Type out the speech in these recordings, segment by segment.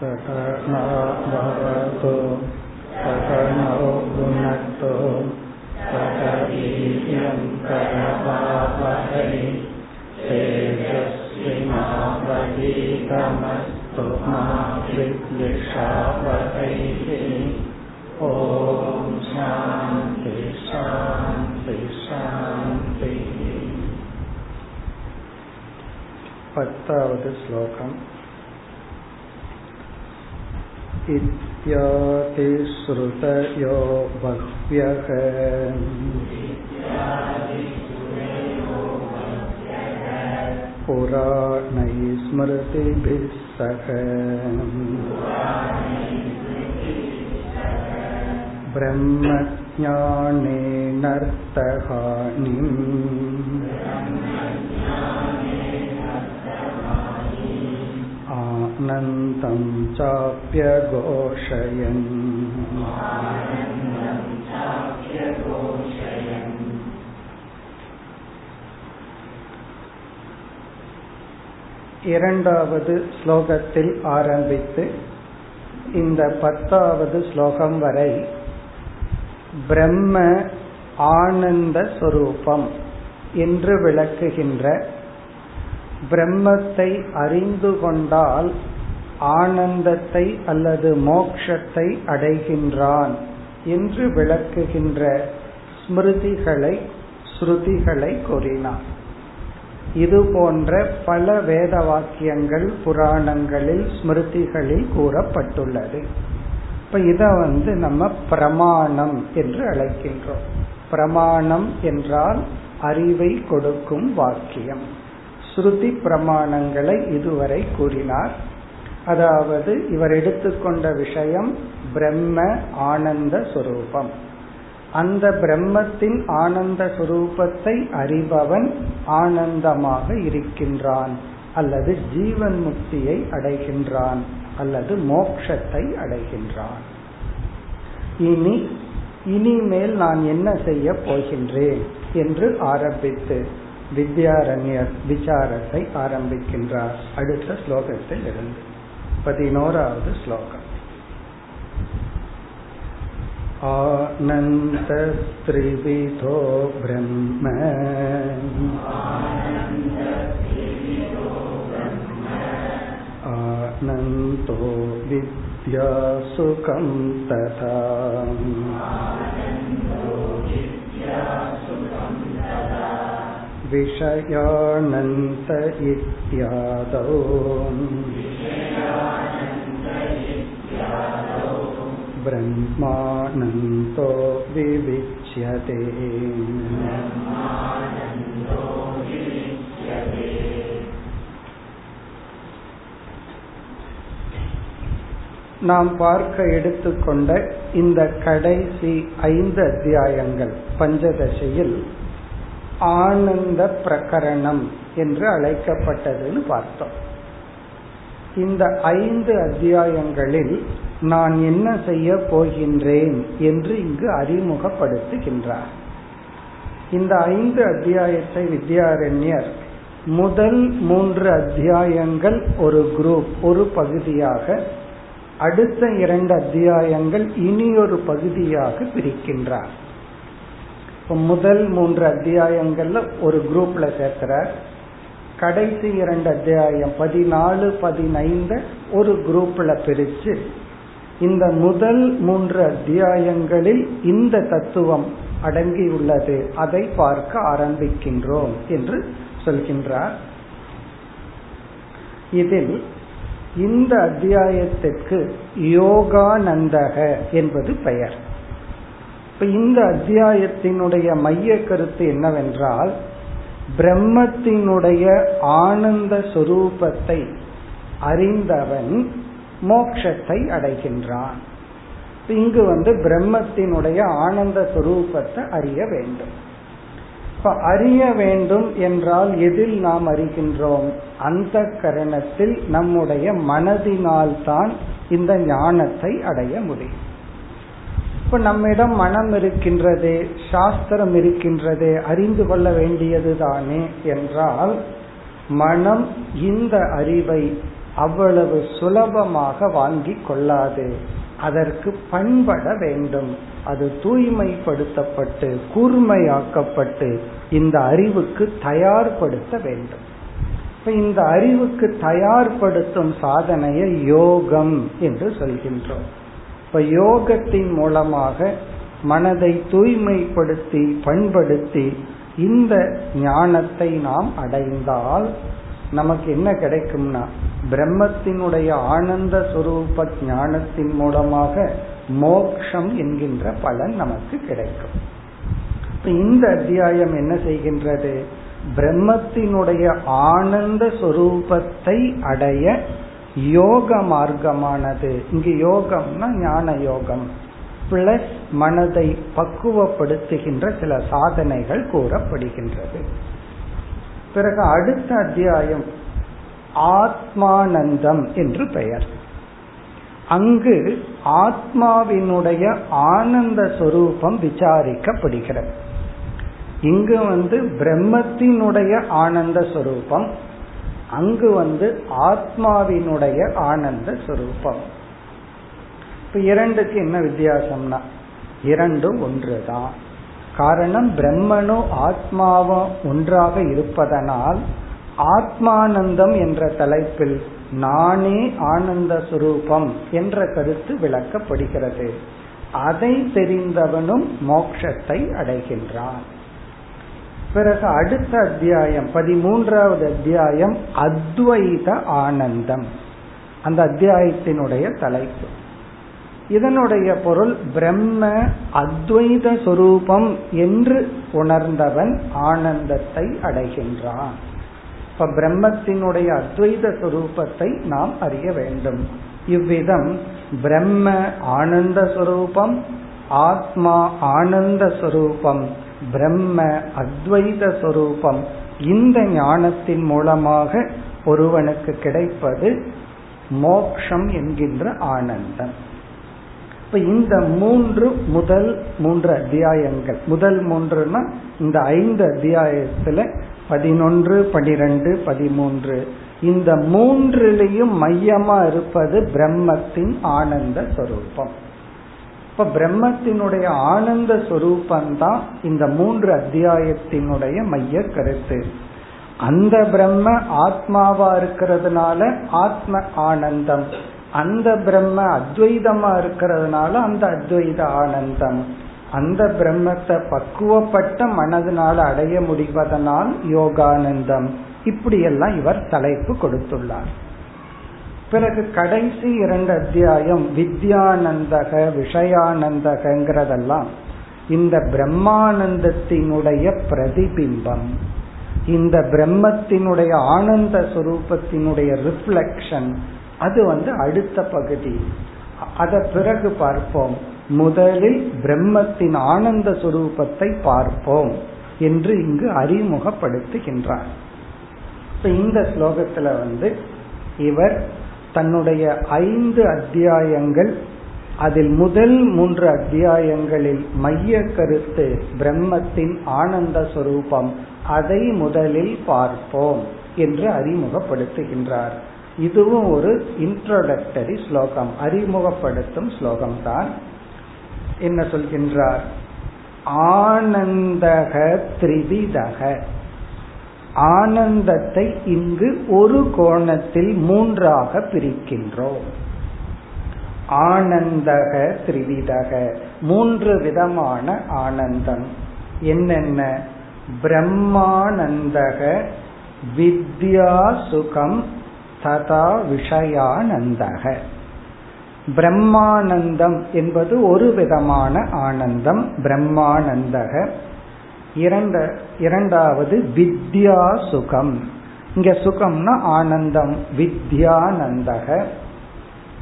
सखना भवतु सखनो भुनक्तु सकवीर्यं करवावहै तेजस्विमावधीतमस्तु मा ॐ शान्ति शान्ति शान्तिः पत्तावत् श्लोकम् इत्यातिश्रुतयो बह्व्यः पुराणैः स्मृतिभिः सह ब्रह्मज्ञानेनर्तहानिम् आनन्दं चाप्यघोषयन् இரண்டாவது ஸ்லோகத்தில் ஆரம்பித்து இந்த பத்தாவது ஸ்லோகம் வரை பிரம்ம ஆனந்த சொரூபம் என்று விளக்குகின்ற பிரம்மத்தை அறிந்து கொண்டால் ஆனந்தத்தை அல்லது மோக்ஷத்தை அடைகின்றான் என்று விளக்குகின்ற ஸ்மிருதிகளை ஸ்ருதிகளை கூறினார். இது போன்ற பல வேத வாக்கியங்கள் புராணங்களில் ஸ்மிருதிகளில் கூறப்பட்டுள்ளது. இப்ப இத வந்து நம்ம பிரமாணம் என்று அழைக்கின்றோம். பிரமாணம் என்றால் அறிவை கொடுக்கும் வாக்கியம். ஸ்ருதி பிரமாணங்களை இதுவரை கூறினார். அதாவது இவர் எடுத்துக்கொண்ட விஷயம் பிரம்ம ஆனந்த சுரூபம். அந்த பிரம்மத்தின் ஆனந்த சுரூபத்தை அறிபவன் ஆனந்தமாக இருக்கின்றான் அல்லது ஜீவன் முக்தியை அடைகின்றான் அல்லது மோக்ஷத்தை அடைகின்றான். இனி இனிமேல் நான் என்ன செய்ய போகின்றேன் என்று ஆரம்பித்து வித்யாரண்யர் விசாரத்தை ஆரம்பிக்கின்றார். அடுத்த ஸ்லோகத்தில் இருந்து பதினோராவது ஸ்லோகம் आनन्दस्त्रिविधो ब्रह्म आनन्दो विद्यासुखं तथा विषयानन्त इत्यादौ ब्रह्मानन्दो विविच्यते நாம் பார்க்க எடுத்துக்கொண்ட இந்த கடைசி ஐந்து அத்தியாயங்கள் பஞ்சதசையில் ஆனந்த பிரகரணம் என்று அழைக்கப்பட்டதுன்னு பார்த்தோம். இந்த ஐந்து அத்தியாயங்களில் நான் என்ன செய்ய போகின்றேன் என்று இங்கு அறிமுகப்படுத்துகின்றார். இந்த ஐந்து அத்தியாயத்தை வித்யாரண்யர் முதல் மூன்று அத்தியாயங்கள் ஒரு குரூப் ஒரு பகுதியாக அடுத்த இரண்டு அத்தியாயங்கள் இனி ஒரு பகுதியாக பிரிக்கின்றார். முதல் மூன்று அத்தியாயங்கள்ல ஒரு குரூப்ல சேர்க்கிறார். கடைசி இரண்டு அத்தியாயம் பதினாலு பதினைந்து ஒரு குரூப்ல பிரிச்சு இந்த முதல் மூன்று அத்தியாயங்களில் இந்த தத்துவம் அடங்கியுள்ளது அதை பார்க்க ஆரம்பிக்கின்றோம் என்று சொல்கின்றார். இதில் இந்த அத்தியாயத்திற்கு யோகானந்தக என்பது பெயர். இப்ப இந்த அத்தியாயத்தினுடைய மைய கருத்து என்னவென்றால் பிரம்மத்தினுடைய ஆனந்த சொரூபத்தை அறிந்தவன் மோக்ஷத்தை அடைகின்றான். இங்கு வந்து பிரம்மத்தினுடைய ஆனந்த சொரூபத்தை அறிய வேண்டும். இப்ப அறிய வேண்டும் என்றால் எதில் நாம் அறிகின்றோம்? அந்த கரணத்தில் நம்முடைய மனதினால் தான் இந்த ஞானத்தை அடைய முடியும். இப்ப நம்மிடம் மனம் இருக்கின்றது சாஸ்திரம் இருக்கின்றது அறிந்து கொள்ள வேண்டியது தானே என்றால் மனம் இந்த அறிவை அவ்வளவு சுலபமாக வாங்கி கொள்ளாது. அதற்கு பண்பட வேண்டும். அது தூய்மைப்படுத்தப்பட்டு கூர்மையாக்கப்பட்டு இந்த அறிவுக்கு தயார்படுத்த வேண்டும். இப்ப இந்த அறிவுக்கு தயார்படுத்தும் சாதனையை யோகம் என்று சொல்கின்றோம். இப்ப யோகத்தின் மூலமாக மனதை தூய்மைப்படுத்தி பண்படுத்தி இந்த ஞானத்தை நாம் அடைந்தால் நமக்கு என்ன கிடைக்கும்னா பிரம்மத்தினுடைய ஆனந்த சுரூப ஞானத்தின் மூலமாக மோக்ஷம் என்கின்ற பலன் நமக்கு கிடைக்கும். இந்த அத்தியாயம் என்ன செய்கின்றது? பிரம்மத்தினுடைய ஆனந்த சொரூபத்தை அடைய யோக மார்க்கமானது இங்கு யோகம்னா ஞான யோகம். பிளஸ் மனதை பக்குவப்படுத்துகின்ற சில சாதனைகள் கூறப்படுகின்றது. பிறகு அடுத்த அத்தியாயம் ஆத்மானந்தம் என்று பெயர். அங்கு ஆத்மாவினுடைய ஆனந்த சொரூபம் விசாரிக்கப்படுகிறது. இங்கு வந்து பிரம்மத்தினுடைய ஆனந்த சொரூபம் அங்கு வந்து ஆத்மாவினுடைய ஆனந்த சுரூபம். இப்ப இரண்டுக்கு என்ன வித்தியாசம்னா இரண்டும் ஒன்றுதான். காரணம் பிரம்மனும் ஆத்மாவும் ஒன்றாக இருப்பதனால் ஆத்மானந்தம் என்ற தலைப்பில் நானே ஆனந்த சுரூபம் என்ற கருத்து விளக்கப்படுகிறது. அதை தெரிந்தவனும் மோட்சத்தை அடைகின்றான். பிறகு அடுத்த அத்தியாயம் பதிமூன்றாவது அத்தியாயம் அத்வைத ஆனந்தம். அந்த அத்தியாயத்தினுடைய தலைப்பு. இதனுடைய பொருள் பிரம்ம அத்வைத சொரூபம் என்று உணர்ந்தவன் ஆனந்தத்தை அடைகின்றான். இப்ப பிரம்மத்தினுடைய அத்வைத சுரூபத்தை நாம் அறிய வேண்டும். இவ்விதம் பிரம்ம ஆனந்த சுரூபம் ஆத்மா ஆனந்த சுரூபம் பிரம்ம அத்வைத சொரூபம். இந்த ஞானத்தின் மூலமாக ஒருவனுக்கு கிடைப்பது மோக்ஷம் என்கின்ற ஆனந்தம். இப்ப இந்த மூன்று முதல் மூன்று அத்தியாயங்கள் முதல் மூன்றுனா இந்த ஐந்து அத்தியாயத்துல பதினொன்று பனிரெண்டு பதிமூன்று. இந்த மூன்றிலையும் மையமா இருப்பது பிரம்மத்தின் ஆனந்த சொரூபம். இப்ப பிரம்மத்தினுடைய ஆனந்த சொரூபந்தான் இந்த மூன்று அத்தியாயத்தினுடைய மைய கருத்து. அந்த பிரம்ம ஆத்மாவா இருக்கிறதுனால ஆத்ம ஆனந்தம். அந்த பிரம்ம அத்வைதமா இருக்கிறதுனால அந்த அத்வைத ஆனந்தம். அந்த பிரம்மத்தை பக்குவப்பட்ட மனதினால அடைய முடிவதனால் யோகானந்தம். இப்படியெல்லாம் இவர் தலைப்பு கொடுத்துள்ளார். பிறகு கடைசி இரண்டு அத்தியாயம் வித்யானந்தக விஷயானந்தகங்கிறதெல்லாம். இந்த பிரம்மானந்தத்தினுடைய பிரதிபிம்பம் இந்த பிரம்மத்தினுடைய ஆனந்த சுரூபத்தினுடைய ரிஃப்ளெக்ஷன் அது வந்து அடுத்த பகுதி. அத பிறகு பார்ப்போம். முதலில் பிரம்மத்தின் ஆனந்த சுரூபத்தை பார்ப்போம் என்று இங்கு அறிமுகப்படுத்துகின்றார். இந்த ஸ்லோகத்துல வந்து இவர் தன்னுடைய ஐந்து அத்தியாயங்கள் அதில் முதல் மூன்று அத்தியாயங்களில் மைய கருத்து பிரம்மத்தின் ஆனந்த சுரூபம் அதை முதலில் பார்ப்போம் என்று அறிமுகப்படுத்துகின்றார். இதுவும் ஒரு இன்ட்ரோடக்டரி ஸ்லோகம் அறிமுகப்படுத்தும் ஸ்லோகம் தான் என்ன சொல்கின்றார்? ஆனந்தக திரிவிதக. ஆனந்தத்தை இங்கு ஒரு கோணத்தில் மூன்றாக பிரிக்கின்றோம். ஆனந்தக திரிவிதக மூன்று விதமான ஆனந்தம். என்னென்ன? பிரம்மானந்தக வித்யா சுகம் ததா விஷயானந்தக. பிரம்மானந்தம் என்பது ஒரு விதமான ஆனந்தம் பிரம்மானந்தக. இரண்ட இரண்டாவது வித்யா சுகம். இங்க சுகம்னா ஆனந்தம் வித்யானந்தக.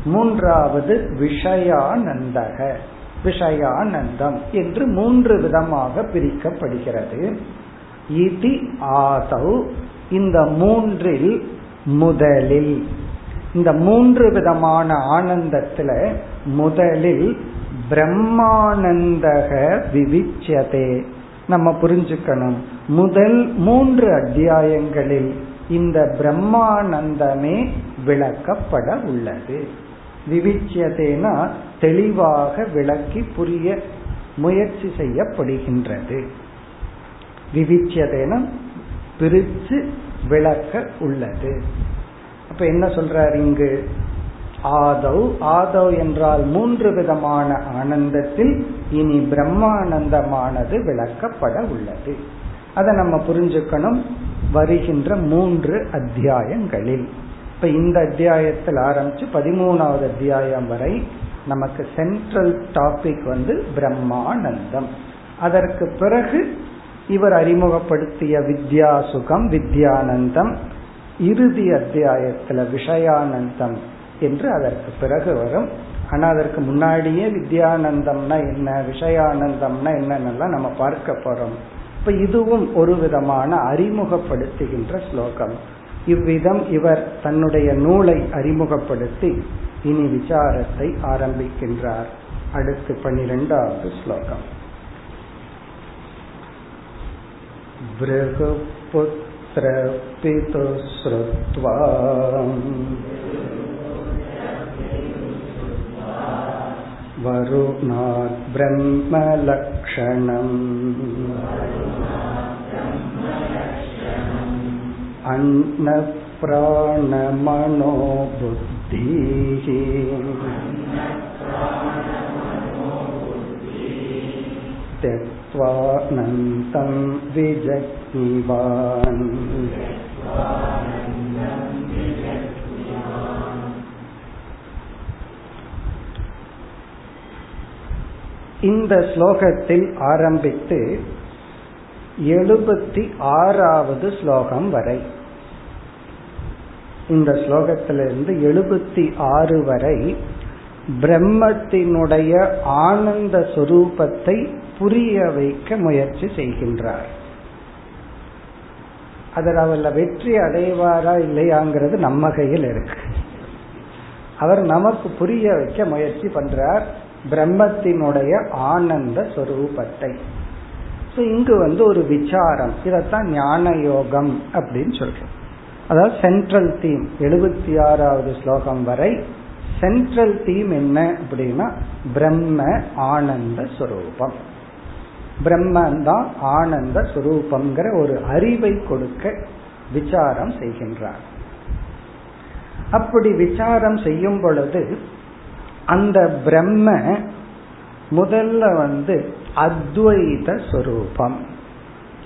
மூன்றாவது விஷயானந்தக விஷயானந்தம் என்று மூன்று விதமாக பிரிக்கப்படுகிறது. இதி ஆதௌ இந்த மூன்றில் முதலில் இந்த மூன்று விதமான ஆனந்தத்துல முதலில் பிரம்மானந்தக விவிச்சதே. நம்ம புரிஞ்சுக்கணும். முதல் மூன்று அத்தியாயங்களில் இந்த பிரம்மானந்தமே விளக்கப்பட உள்ளது. விவிச்சியதேனா தெளிவாக விளக்கி புரிய முயற்சி செய்யப்படுகின்றது. விவிச்சியதேன பிரித்து விளக்க உள்ளது. அப்ப என்ன சொல்றார் இங்கு? ஆதவ் ஆதவ் என்றால் மூன்று விதமான ஆனந்தத்தில் இனி பிரம்மானந்தமானது விளக்கப்பட உள்ளது. அதை நம்ம புரிஞ்சுக்கணும். வருகின்ற மூன்று அத்தியாயங்களில். இப்ப இந்த அத்தியாயத்தில் ஆரம்பிச்சு பதிமூணாவது அத்தியாயம் வரை நமக்கு சென்ட்ரல் டாபிக் வந்து பிரம்மானந்தம். அதற்கு பிறகு இவர் அறிமுகப்படுத்திய வித்யா சுகம் வித்யானந்தம் இறுதி அத்தியாயத்துல விஷயானந்தம் என்று அதற்கு பிறகு வரும் ஆனா அதற்கு முன்னாடியே வித்யானந்தம்னா என்ன விஷயானந்தம்னா என்னன்னெல்லாம் நம்ம பார்க்க போறோம் இப்ப இதுவும் ஒரு விதமான அறிமுகப்படுத்துகின்ற ஸ்லோகம் இவ்விதம் இவர் தன்னுடைய நூலை அறிமுகப்படுத்தி இனி விசாரத்தை ஆரம்பிக்கின்றார் அடுத்து பனிரெண்டாவது ஸ்லோகம் भृगुपुत्रपितुश्रुत्वा वरुणात् ब्रह्मलक्षणम् अन्नप्राणमनो बुद्धिः त्यक्त्वानन्तं विजग्निवान् இந்த ஸ்லோகத்தில் ஆரம்பித்து எழுபத்தி ஆறாவது ஸ்லோகம் வரை. இந்த ஸ்லோகத்திலிருந்து எழுபத்தி ஆறு வரை பிரம்மத்தினுடைய ஆனந்த சுரூபத்தை புரிய வைக்க முயற்சி செய்கின்றார். அதில் அவர்ல வெற்றி அடைவாரா இல்லையாங்கிறது நம்ம கையில் இருக்கு. அவர் நமக்கு புரிய வைக்க முயற்சி பண்றார். பிரம்மத்தினுடைய ஆனந்த சொரூபத்தை. இங்கு வந்து ஒரு விசாரம். இதத்தான் ஞான யோகம் அப்படின்னு சொல்றோம். அதாவது சென்ட்ரல் தீம் எழுபத்தி ஆறாவது ஸ்லோகம் வரை சென்ட்ரல் தீம் என்ன அப்படின்னா பிரம்ம ஆனந்த சுரூபம். பிரம்மன் தான் ஆனந்த சுரூபம்ங்கிற ஒரு அறிவை கொடுக்க விசாரம் செய்கின்றார். அப்படி விசாரம் செய்யும் பொழுது அந்த பிரம்ம முதல்ல வந்து அத்வைத சொரூபம்.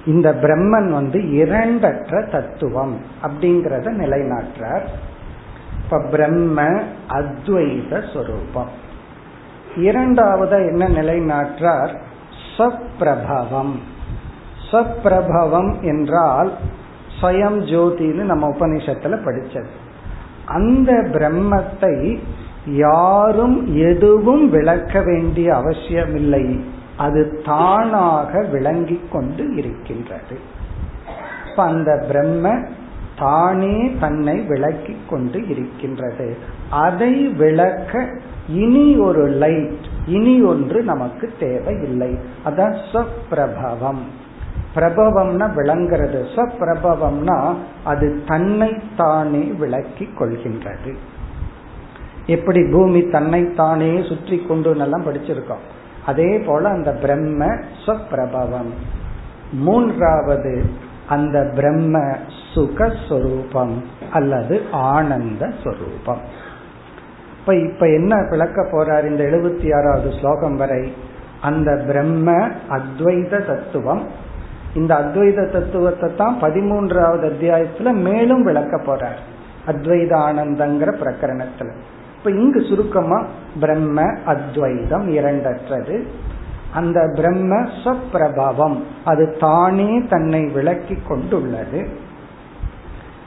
இந்த பிரம்மன் வந்து இரண்டற்ற தத்துவம் அப்படிங்கறத நிலைநாட்டுறார். இப்ப பிரம்ம அத்வைத சொரூபம். இரண்டாவது என்ன நிலைநாட்டார் சப்ரபவம் சப்ரபவம் என்றால் ஸ்வயம் ஜோதின்னு நம்ம உபநிஷத்துல படிச்சது. அந்த பிரம்மத்தை யாரும் எதுவும் விளக்க வேண்டிய அவசியமில்லை. அது தானாக விளங்கி கொண்டு இருக்கின்றது. அந்த பிரம்ம தானே தன்னை விளக்கி கொண்டு இருக்கின்றது. அதை விளக்க இனி ஒரு லைட் இனி ஒன்று நமக்கு தேவையில்லை. அதான் ஸ்வப்பிரபவம். பிரபவம்னா விளங்கிறது. சொப்பிரபவம்னா அது தன்னை தானே விளக்கி கொள்கின்றது. எப்படி பூமி தன்னைத்தானே சுற்றி கொண்டு எல்லாம் படிச்சிருக்கோம். அதே போல அந்த பிரம்ம ஸ்வப்பிரபவம் மூன்றாவது அந்த பிரம்ம சுகஸ்வரூபம் அல்லது ஆனந்த ஸ்வரூபம். இப்ப இப்ப என்ன விளக்க போறார் இந்த எழுபத்தி ஆறாவது ஸ்லோகம் வரை? அந்த பிரம்ம அத்வைத தத்துவம். இந்த அத்வைத தத்துவத்தை தான் பதிமூன்றாவது அத்தியாயத்துல மேலும் விளக்க போறார். அத்வைத ஆனந்தங்கிற பிரகரணத்துல. இப்ப இங்கு சுருக்கமா பிரம்ம அத்வைதம் இரண்டற்றது. அந்த பிரம்ம ஸ்வப்பிரபாவம் அது தானே தன்னை விளக்கி கொண்டுள்ளது.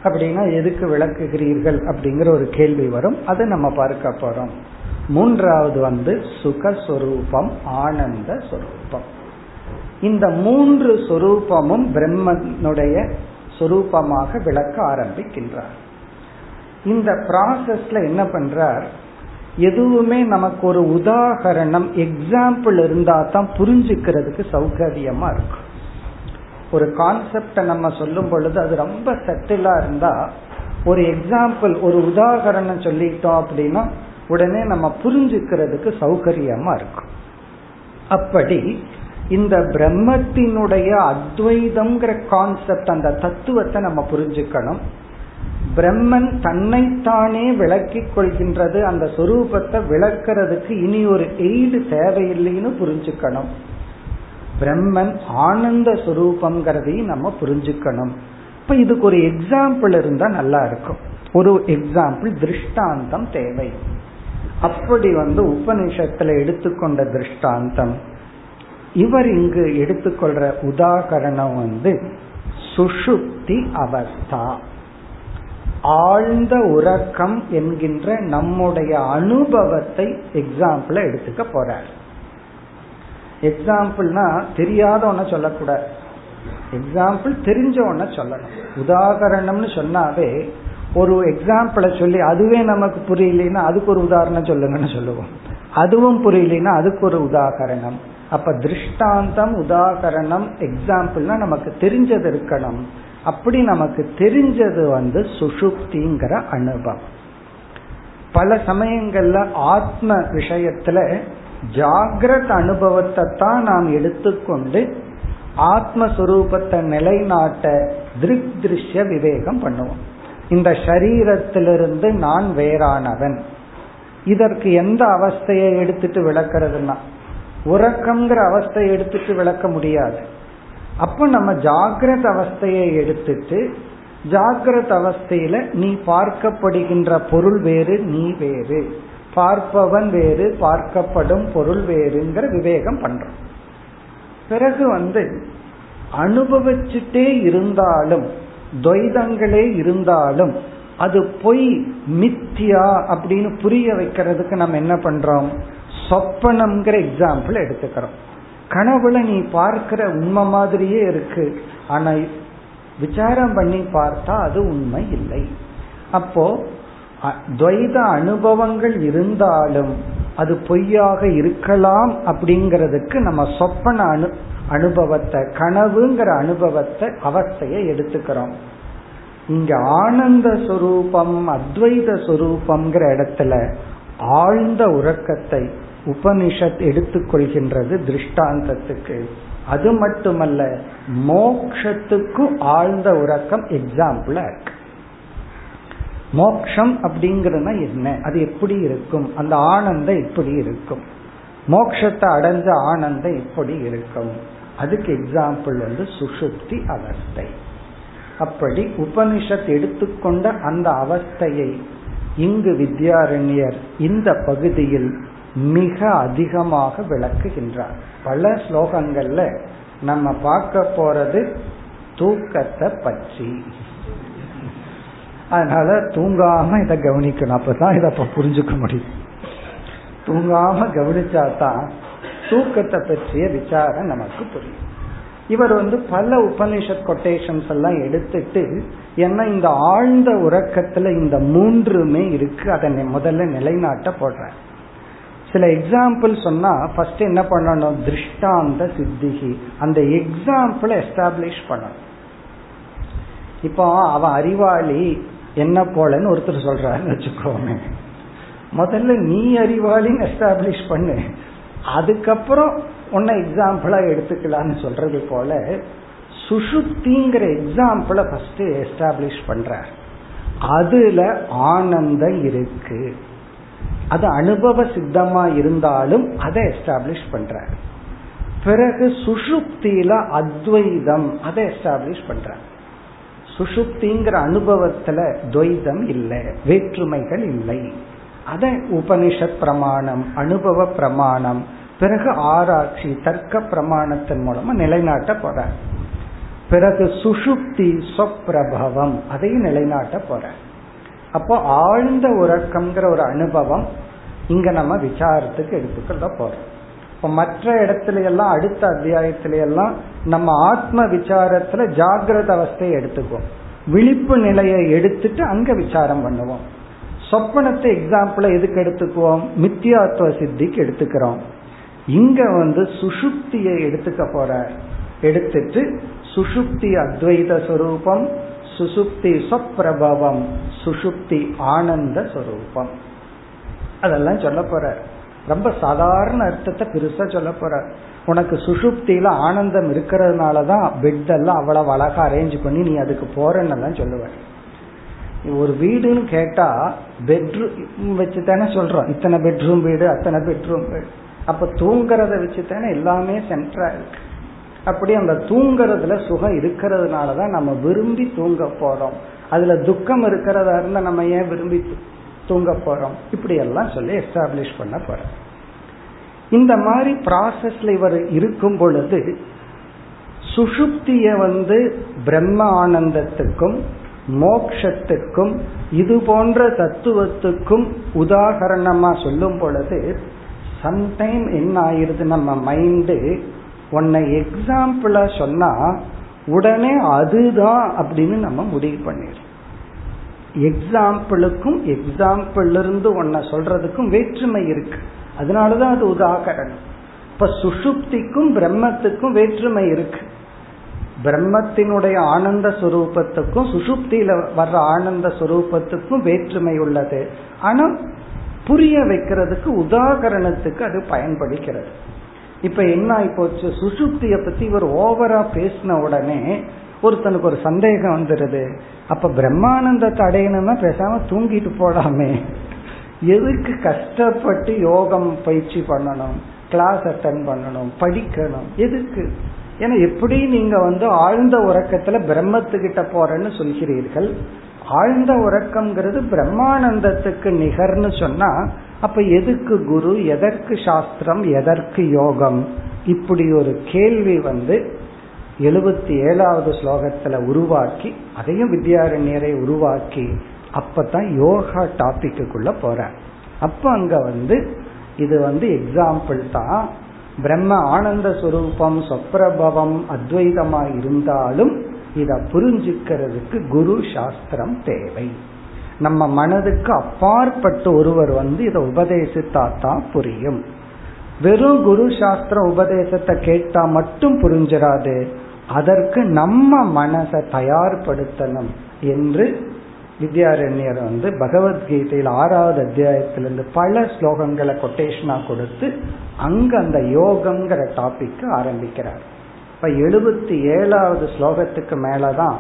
அப்படின்னா எதுக்கு விளக்குகிறீர்கள் அப்படிங்கிற ஒரு கேள்வி வரும். அது நம்ம பார்க்க போறோம். மூன்றாவது வந்து சுகஸ்வரூபம் ஆனந்த சொரூபம் இந்த மூன்று சொரூபமும் பிரம்மனுடைய சொரூபமாக விளக்க ஆரம்பிக்கின்றார். இந்த ப்ராசஸ்ல என்ன பண்றார்? எதுவுமே நமக்கு ஒரு உதாகரணம் எக்ஸாம்பிள் இருந்தா தான் புரிஞ்சுக்கிறதுக்கு சௌகரியமா இருக்கும் ஒரு கான்செப்ட நம்ம சொல்லும் பொழுது அது ரொம்ப செட்டிலா இருந்தா ஒரு எக்ஸாம்பிள் ஒரு உதாகரணம் சொல்லிட்டோம் அப்படின்னா உடனே நம்ம புரிஞ்சுக்கிறதுக்கு சௌகரியமா இருக்கும் அப்படி இந்த பிரம்மத்தினுடைய அத்வைதம்ங்கிற கான்செப்ட் அந்த தத்துவத்தை நம்ம புரிஞ்சுக்கணும். பிரம்மன் தன்னைத்தானே விளக்கிக் கொள்கின்றது. அந்த சொரூபத்தை விளக்கிறதுக்கு இனி ஒரு எய்டு தேவையில்லைன்னு புரிஞ்சுக்கணும். பிரம்மன் ஆனந்த சுரூபங்கிறதையும் நம்ம புரிஞ்சுக்கணும். இப்ப இதுக்கு ஒரு எக்ஸாம்பிள் இருந்தா நல்லா இருக்கும். ஒரு எக்ஸாம்பிள் திருஷ்டாந்தம் தேவை. அப்படி வந்து உபநிஷத்துல எடுத்துக்கொண்ட திருஷ்டாந்தம். இவர் இங்கு எடுத்துக்கொள்ற உதாகரணம் வந்து சுஷுப்தி அவஸ்தா. ஆழ்ந்த உறக்கம் என்கின்ற நம்முடைய அனுபவத்தை எக்ஸாம்பிள எடுத்துக்க போறார். எக்ஸாம்பிள்னா தெரியாத ஒன்ன சொல்லக்கூடாது. எக்ஸாம்பிள் தெரிஞ்ச ஒன்ன சொல்லணும். உதாகரணம்னு சொன்னாவே ஒரு எக்ஸாம்பிளை சொல்லி அதுவே நமக்கு புரியலன்னா அதுக்கு ஒரு உதாரணம் சொல்லுங்கன்னு சொல்லுவோம். அதுவும் புரியலன்னா அதுக்கு ஒரு உதாகரணம் அப்ப திருஷ்டாந்தம் உதாகரணம் எக்ஸாம்பிள்னா நமக்கு தெரிஞ்சது இருக்கணும். அப்படி நமக்கு தெரிஞ்சது வந்து சுஷுப்திங்கிற அனுபவம். பல சமயங்கள்ல ஆத்ம விஷயத்துல ஜாகிரத அனுபவத்தை தான் நாம் எடுத்துக்கொண்டு ஆத்மஸ்வரூபத்தை நிலைநாட்ட திருக் திருஷ்ய விவேகம் பண்ணுவோம். இந்த சரீரத்திலிருந்து நான் வேறானவன். இதற்கு எந்த அவஸ்தையை எடுத்துட்டு விளக்குறதுன்னா உறக்கம்ங்கிற அவஸ்தையை எடுத்துட்டு விளக்க முடியாது. அப்ப நம்ம ஜாகிரத அவஸ்தையை எடுத்துட்டு ஜாகிரத அவஸ்தையில நீ பார்க்கப்படுகின்ற பொருள் வேறு நீ வேறு. பார்ப்பவன் வேறு பார்க்கப்படும் பொருள் வேறுங்கிற விவேகம் பண்றோம். பிறகு வந்து அனுபவிச்சுட்டே இருந்தாலும் துவைதங்களே இருந்தாலும் அது பொய் மித்தியா அப்படின்னு புரிய வைக்கிறதுக்கு நம்ம என்ன பண்றோம்? சொப்பனம்ங்கிற எக்ஸாம்பிள் எடுத்துக்கிறோம். கனவுல நீ பார்க்கிற உண்மை மாதிரியே இருக்கு. ஆனா விசாரம் பண்ணி பார்த்தா அது உண்மை இல்லை. அப்போ துவைத அனுபவங்கள் இருந்தாலும் அது பொய்யாக இருக்கலாம் அப்படிங்கிறதுக்கு நம்ம சொப்பன அனு அனுபவத்தை கனவுங்கிற அனுபவத்தை அவஸ்தையை எடுத்துக்கிறோம். இங்க ஆனந்த சுரூபம் அத்வைத சுரூபம்ங்கிற இடத்துல ஆழ்ந்த உறக்கத்தை உபனிஷத் எடுத்துக்கொள்கின்றது திருஷ்டாந்தத்துக்கு. அது மட்டுமல்ல மோக்ஷத்துக்கு ஆழ்ந்த உறக்கம் எக்ஸாம்பிளா இருக்கு. மோக்ஷம் அப்படிங்கிறதுனா என்ன? அது எப்படி இருக்கும்? அந்த ஆனந்தம் எப்படி இருக்கும். மோக்ஷத்தை அடைஞ்ச ஆனந்தம் எப்படி இருக்கும். அதுக்கு எக்ஸாம்பிள் வந்து சுசுப்தி அவஸ்தை. அப்படி உபனிஷத் எடுத்துக்கொண்ட அந்த அவஸ்தையை இங்கு வித்யாரண்யர் இந்த பகுதியில் மிக அதிகமாக விளக்குகின்றார். பல ஸ்லோகங்கள்ல நம்ம பார்க்க போறது தூக்கத்தை பற்றி. அதனால தூங்காம இதை கவனிக்கணும். அப்பதான் இதை புரிஞ்சுக்க முடியும். தூங்காம கவனிச்சாதான் தூக்கத்தை பற்றிய விசாரம் நமக்கு புரியும். இவர் வந்து பல உபனிஷத் கொட்டேஷன்ஸ் எல்லாம் எடுத்துட்டு ஏன்னா இந்த ஆழ்ந்த உறக்கத்துல இந்த மூன்றுமே இருக்கு அதை முதல்ல நிலைநாட்ட போடுற சில எக்ஸாம்பிள் சொன்னா ஃபர்ஸ்ட் என்ன பண்ணணும்? திருஷ்டாந்த சித்திகி. அந்த எக்ஸாம்பிளை எஸ்டாப்ளிஷ் பண்ணணும். இப்போ அவன் அறிவாளி என்ன போலன்னு ஒருத்தர் சொல்றாருன்னு வச்சுக்கோங்க முதல்ல நீ அறிவாளின்னு எஸ்டாப்ளிஷ் பண்ணு. அதுக்கப்புறம் உன்னை எக்ஸாம்பிளா எடுத்துக்கலாம்னு சொல்றது போல சுஷுப்திங்கிற எக்ஸாம்பிளை ஃபர்ஸ்ட் எஸ்டாப்ளிஷ் பண்ற அதுல ஆனந்தம் இருக்கு. அது அனுபவ சித்தமா இருந்தாலும் அதை எஸ்டாப்ளிஷ் பண்ற பிறகு சுஷுப்தியில அத்வைதம் அதை எஸ்டாப்ளிஷ் பண்ற சுஷுப்திங்கிற அனுபவத்துல துவைதம் இல்லை வேற்றுமைகள் இல்லை. அத உபனிஷத் பிரமாணம் அனுபவ பிரமாணம் பிறகு ஆராய்ச்சி தர்க்க பிரமாணத்தின் மூலமா நிலைநாட்ட போற பிறகு சுஷுப்தி சொப்பிரபவம் அதையும் நிலைநாட்ட போற அப்போ ஆழ்ந்த உறக்கம்ங்கிற ஒரு அனுபவம் இங்க நம்ம விசாரத்துக்கு எடுத்துக்கொள்ள போறோம். இப்ப மற்ற இடத்துல எல்லாம் அடுத்த அத்தியாயத்துல எல்லாம் நம்ம ஆத்ம விசாரத்துல ஜாகிரத அவஸ்தையை எடுத்துக்குவோம். விழிப்பு நிலையை எடுத்துட்டு அங்க விசாரம் பண்ணுவோம். சொப்பனத்தை எக்ஸாம்பிள எதுக்கு எடுத்துக்குவோம்? மித்தியாத்துவ சித்திக்கு எடுத்துக்கிறோம். இங்க வந்து சுஷுப்தியை எடுத்துக்க போற எடுத்துட்டு சுஷுப்தி அத்வைத சுரூபம் சுசுப்தி சொப்பிரபவம் சுசுப்தி ஆனந்த சொரூபம். அதெல்லாம் சொல்ல போற ரொம்ப சாதாரண அர்த்தத்தை பெருசா சொல்ல போற உனக்கு சுசுப்தியில ஆனந்தம் இருக்கிறதுனாலதான் பெட் எல்லாம் அவ்வளவு அழகா அரேஞ்ச் பண்ணி நீ அதுக்கு போறன்னெல்லாம் சொல்லுவார். ஒரு வீடுன்னு கேட்டா பெட்ரூம் வச்சு தானே சொல்றோம். இத்தனை பெட்ரூம் வீடு அத்தனை பெட்ரூம் வீடு. அப்ப தூங்குறத வச்சு தானே எல்லாமே சென்டரா இருக்கு. அப்படி அந்த தூங்குறதுல சுகம் இருக்கிறதுனாலதான் நம்ம விரும்பி தூங்க போறோம். அதுல துக்கம் இருக்கிறதா இருந்தா நம்ம ஏன் விரும்பி தூங்க போறோம்? இப்படி எல்லாம் சொல்லி எஸ்டாப்ளிஷ் பண்ண போறோம். இந்த மாதிரி ப்ராசஸ்ல இவர் இருக்கும் பொழுது சுஷுப்திய வந்து பிரம்ம ஆனந்தத்துக்கும் மோக்ஷத்துக்கும் இது போன்ற தத்துவத்துக்கும் உதாகரணமா சொல்லும் பொழுது சம்டைம் என்ன ஆயிருது நம்ம மைண்டு உன்னை எக்ஸாம்பிளா சொன்னா உடனே அதுதான் அப்படின்னு நம்ம முடிவு பண்ணிடுறோம் எக்ஸாம்பிளுக்கும் எக்ஸாம்பிள் இருந்து ஒன்ன சொல்றதுக்கும் வேற்றுமை இருக்கு. அதனாலதான் அது உதாகரணம். இப்ப சுஷுப்திக்கும் பிரம்மத்துக்கும் வேற்றுமை இருக்கு. பிரம்மத்தினுடைய ஆனந்த சுரூபத்துக்கும் சுசுப்தியில வர்ற ஆனந்த சுரூபத்துக்கும் வேற்றுமை உள்ளது. ஆனா புரிய வைக்கிறதுக்கு உதாகரணத்துக்கு அது பயன்படுகிறது. இப்ப என்ன ஆயிப்போச்சு? சுசுப்திய பத்தி இவர் ஓவரா பேசின உடனே ஒருத்தனுக்கு ஒரு சந்தேகம் வந்துடுது அப்ப பிரம்மானந்தத்தை அடையணும்னா பேசாம தூங்கிட்டு போடாமே எதுக்கு கஷ்டப்பட்டு யோகம் பயிற்சி பண்ணணும்? கிளாஸ் அட்டன் பண்ணணும்? படிக்கணும்? எதுக்கு? ஏன்னா எப்படி நீங்க வந்து ஆழ்ந்த உறக்கத்துல பிரம்மத்துக்கிட்ட போறேன்னு சொல்கிறீர்கள்? ஆழ்ந்த உறக்கம்ங்கிறது பிரம்மானந்தத்துக்கு நிகர்னு சொன்னா அப்ப எதுக்கு குரு எதற்கு சாஸ்திரம் எதற்கு யோகம்? இப்படி ஒரு கேள்வி வந்து எழுபத்தி ஏழாவது ஸ்லோகத்துல உருவாக்கி அதையும் வித்யாரண்யரை உருவாக்கி அப்பதான் யோகா டாபிக்குள்ள போற அப்ப அங்க வந்து இது வந்து எக்ஸாம்பிள் தான். பிரம்ம ஆனந்த சுரூபம் சொப்ரபவம் அத்வைதமா இருந்தாலும் இத புரிஞ்சுக்கிறதுக்கு குரு சாஸ்திரம் தேவை. நம்ம மனதுக்கு அப்பாற்பட்ட ஒருவர் வந்து இதை உபதேசித்தா தான் புரியும். வெறும் குரு சாஸ்திர உபதேசத்தை கேட்டா மட்டும் புரிஞ்சிடாது அதற்கு நம்ம மனசை தயார்படுத்தணும் என்று வித்யாரண்யர் வந்து பகவத்கீதையில் ஆறாவது அத்தியாயத்திலிருந்து பல ஸ்லோகங்களை கொட்டேஷனா கொடுத்து அங்க அந்த யோகம்ங்கிற டாபிக் ஆரம்பிக்கிறார். இப்ப எழுபத்தி ஏழாவது ஸ்லோகத்துக்கு மேலதான்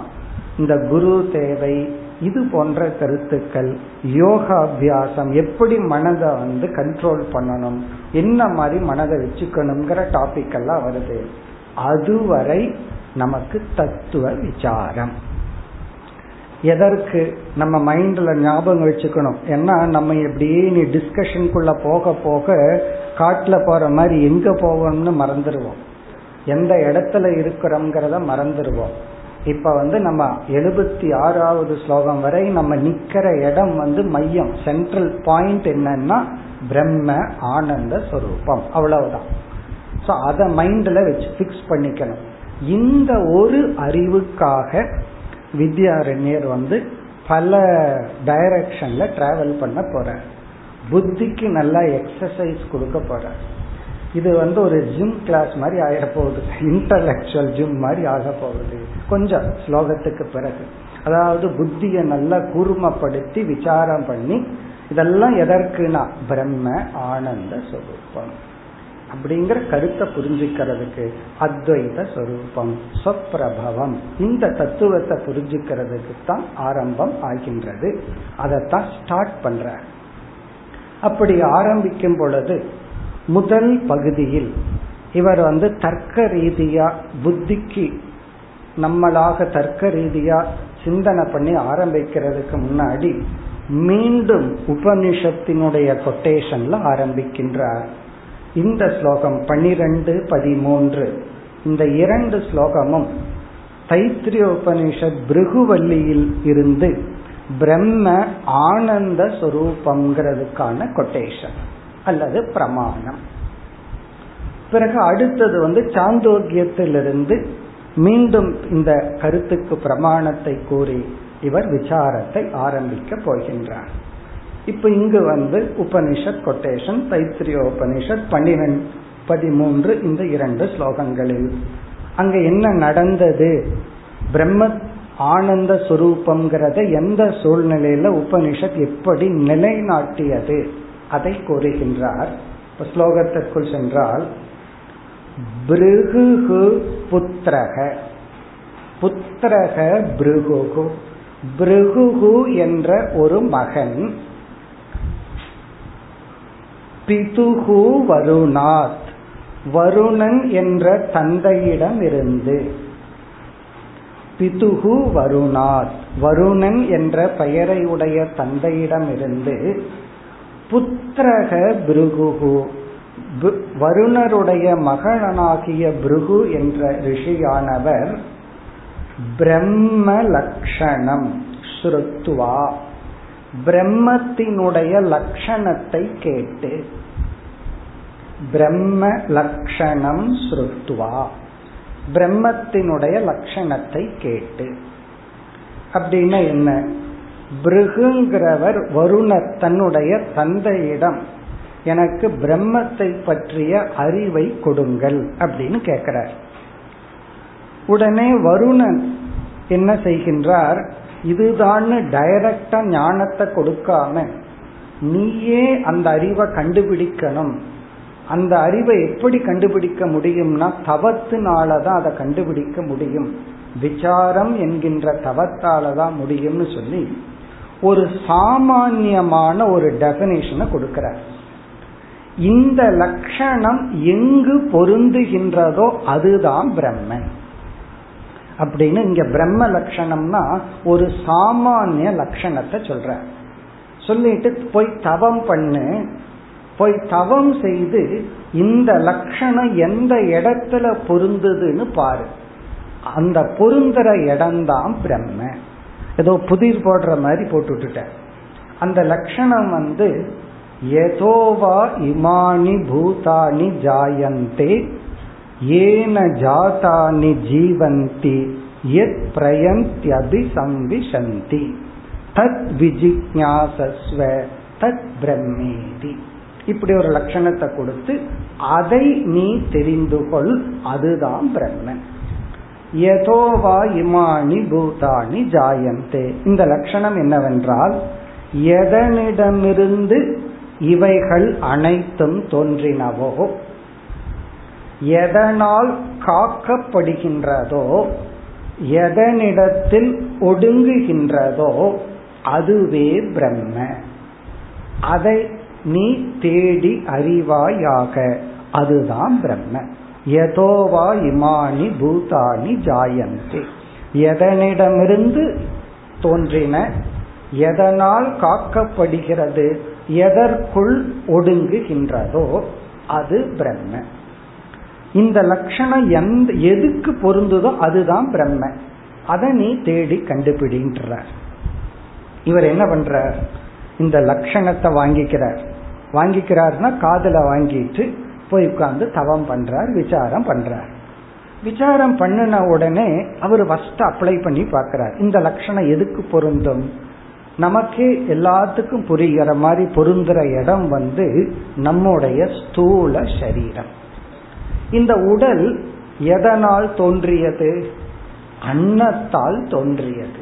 இந்த குரு தேவை இது போன்ற கருத்துக்கள் யோகாபியாசம் எப்படி மனதை வந்து கண்ட்ரோல் பண்ணணும் என்ன மாதிரி மனதை வச்சுக்கணுங்கிற டாபிக் எல்லாம் வருது. அதுவரை நமக்கு தத்துவ விசாரம். எதற்கு நம்ம மைண்ட்ல ஞாபகம் வச்சுக்கணும்? ஏன்னா நம்ம எப்படியே நீ டிஸ்கஷனுக்குள்ள போக போக காட்டுல போற மாதிரி எங்க போவோம்னு மறந்துடுவோம் எந்த இடத்துல இருக்கிறோம்ங்கிறத மறந்துடுவோம் இப்ப வந்து நம்ம எழுபத்தி ஆறாவது ஸ்லோகம் வரை நம்ம நிக்கிற இடம் வந்து மையம் சென்ட்ரல் பாயிண்ட் என்னன்னா பிரம்ம ஆனந்த ஸ்வரூபம் அவ்வளவுதான். ஸோ அதை மைண்ட்ல வச்சு ஃபிக்ஸ் பண்ணிக்கணும். இந்த ஒரு அறிவுக்காக வித்யாரண்யர் வந்து பல டைரக்ஷன்ல டிராவல் பண்ண போற புத்திக்கு நல்லா எக்ஸசைஸ் கொடுக்க போறார். இது வந்து ஒரு ஜிம் கிளாஸ் மாதிரி ஆக போகுது இன்டலெக்சுவல் ஜிம் மாதிரி ஆக போகுது கொஞ்சம் ஸ்லோகத்துக்கு பிறகு. அதாவது புத்தியை நல்லா கூர்மப்படுத்தி விசாரம் பண்ணி இதெல்லாம் எதற்குனா பிரம்ம ஆனந்த சொரூபம். அப்படிங்கிற கருத்தை புரிஞ்சுக்கிறதுக்கு அத்வைத சொரூபம் சொப்பிரபவம் இந்த தத்துவத்தை புரிஞ்சுக்கிறதுக்கு தான் ஆரம்பம் ஆகின்றது. அதைத்தான் ஸ்டார்ட் பண்ற அப்படி ஆரம்பிக்கும் பொழுது முதல் பகுதியில் இவர் வந்து தர்க்க ரீதியா புத்திக்கு நம்மளாக தர்க்க ரீதியா சிந்தனை பண்ணி ஆரம்பிக்கிறதுக்கு முன்னாடி மீண்டும் உபனிஷத்தினுடைய கொட்டேஷன்ல ஆரம்பிக்கின்றார். இந்த ஸ்லோகம் பனிரெண்டு பதிமூன்று இந்த இரண்டு ஸ்லோகமும் தைத்திரிய உபனிஷத் பிருகுவல்லியில் இருந்து பிரம்ம ஆனந்த சொரூபம்ங்கிறதுக்கான கொட்டேஷன் அல்லது பிரமாணம். பிறகு அடுத்தது வந்து சாந்தோக்கியத்திலிருந்து மீண்டும் இந்த கருத்துக்கு பிரமாணத்தை கூறி இவர் விசாரத்தை ஆரம்பிக்க போகின்றார். இப்ப இங்கு வந்து உபனிஷத் கொட்டேஷன் தைத்திரிய உபனிஷத் பன்னிரெண்டு பதிமூன்று இந்த இரண்டு ஸ்லோகங்களில். அங்க என்ன நடந்தது? பிரம்ம ஆனந்த சுரூபம்ங்கிறத எந்த சூழ்நிலையில உபனிஷத் எப்படி நிலைநாட்டியது? அதை கூறுகின்றார். ஸ்லோகத்திற்குள் சென்றால் பிருகு புத்திரக. புத்திரக பிருகு பிருகு என்ற ஒரு மகன். பிதுகு வருணாத். வருணன் என்ற தந்தையிடம் இருந்து. பிதுகு வருணாத். வருணன் என்ற பெயரை உடைய இருந்து புத்திரக பிருகு வருணருடைய மகனாகிய பிருகு என்ற ரிஷியானவர் பிரம்ம லக்ஷணம் ஸ்ருத்துவா பிரம்மத்தினுடைய லட்சணத்தை கேட்டு பிரம்ம லக்ஷணம் ஸ்ருத்துவா பிரம்மத்தினுடைய லட்சணத்தை கேட்டு. அப்படின்னா என்ன? பிருகுங்கிறவர் வருண தன்னுடைய தந்தையிடம். எனக்கு பிரம்மத்தை பற்றிய அறிவை கொடுங்கள் அப்படின்னு கேட்கிறார். உடனே வருணன் என்ன செய்கின்றார்? இதுதான் டைரக்டா ஞானத்தை கொடுக்காம நீயே அந்த அறிவை கண்டுபிடிக்கணும். அந்த அறிவை எப்படி கண்டுபிடிக்க முடியும்னா தவத்தினாலதான் அதை கண்டுபிடிக்க முடியும். விசாரம் என்கின்ற தவத்தால தான் முடியும்னு சொல்லி ஒரு சாமான்யமான ஒரு டெபனேஷனை கொடுக்கிறார். இந்த லட்சணம் எங்கு பொருந்துகின்றதோ அதுதான் பிரம்மன். அப்படின்னு இங்க பிரம்ம லட்சணம்னா ஒரு சாமானிய லட்சணத்தை சொல்ற சொல்லிட்டு போய் தவம் பண்ணு. போய் தவம் செய்து இந்த லட்சணம் எந்த இடத்துல பொருந்துதுன்னு பாரு. அந்த பொருந்துற இடம்தான் பிரம்ம ஏதோ புதிர் போடுற மாதிரி போட்டு விட்டுட்டேன். அந்த லட்சணம் வந்து எதோவா இமானி பூதானி ஜாயந்தே ஏன ஜாதானி ஜீவந்தி எத் பிரயந்தி சம்விசந்தி தத் விஜிக்யாசஸ்வ தத் பிரம்மேதி. இப்படி ஒரு லட்சணத்தை கொடுத்து அதை நீ தெரிந்து கொள் அதுதான் பிரம்மன். எதோவா இமானி பூதானி ஜாயந்தே. இந்த லட்சணம் என்னவென்றால் எதனிடமிருந்து இவைகள் அனைத்தும் தோன்றினவோ எதனால் காக்கப்படுகின்றதோ எதனிடத்தில் ஒடுங்குகின்றதோ அதுவே பிரம்ம. அதை நீ தேடி அறிவாயாக அதுதான் பிரம்ம. எதோவா இமானி பூதானி ஜாயந்தி. எதனிடமிருந்து தோன்றின எதனால் காக்கப்படுகிறது எதற்குள் ஒடுங்குகின்றதோ அது பிரம்ம. இந்த லட்சணம் எந்த எதுக்கு பொருந்துதோ அதுதான் பிரம்ம. அதை நீ தேடி கண்டுபிடின்ற இவர் என்ன பண்றார்? இந்த லட்சணத்தை வாங்கிக்கிறார். வாங்கிக்கிறார்னா காதல வாங்கிட்டு போய் உட்கார்ந்து தவம் பண்றார் விசாரம் பண்றார். விசாரம் பண்ணின உடனே அவர் ஃபர்ஸ்ட் அப்ளை பண்ணி பார்க்கிறார். இந்த லட்சணம் எதுக்கு பொருந்தும்? நமக்கு எல்லாத்துக்கும் புரிகிற மாதிரி பொருந்துற இடம் வந்து நம்முடைய ஸ்தூல சரீரம். இந்த உடல் எதனால் தோன்றியது? அன்னத்தால் தோன்றியது.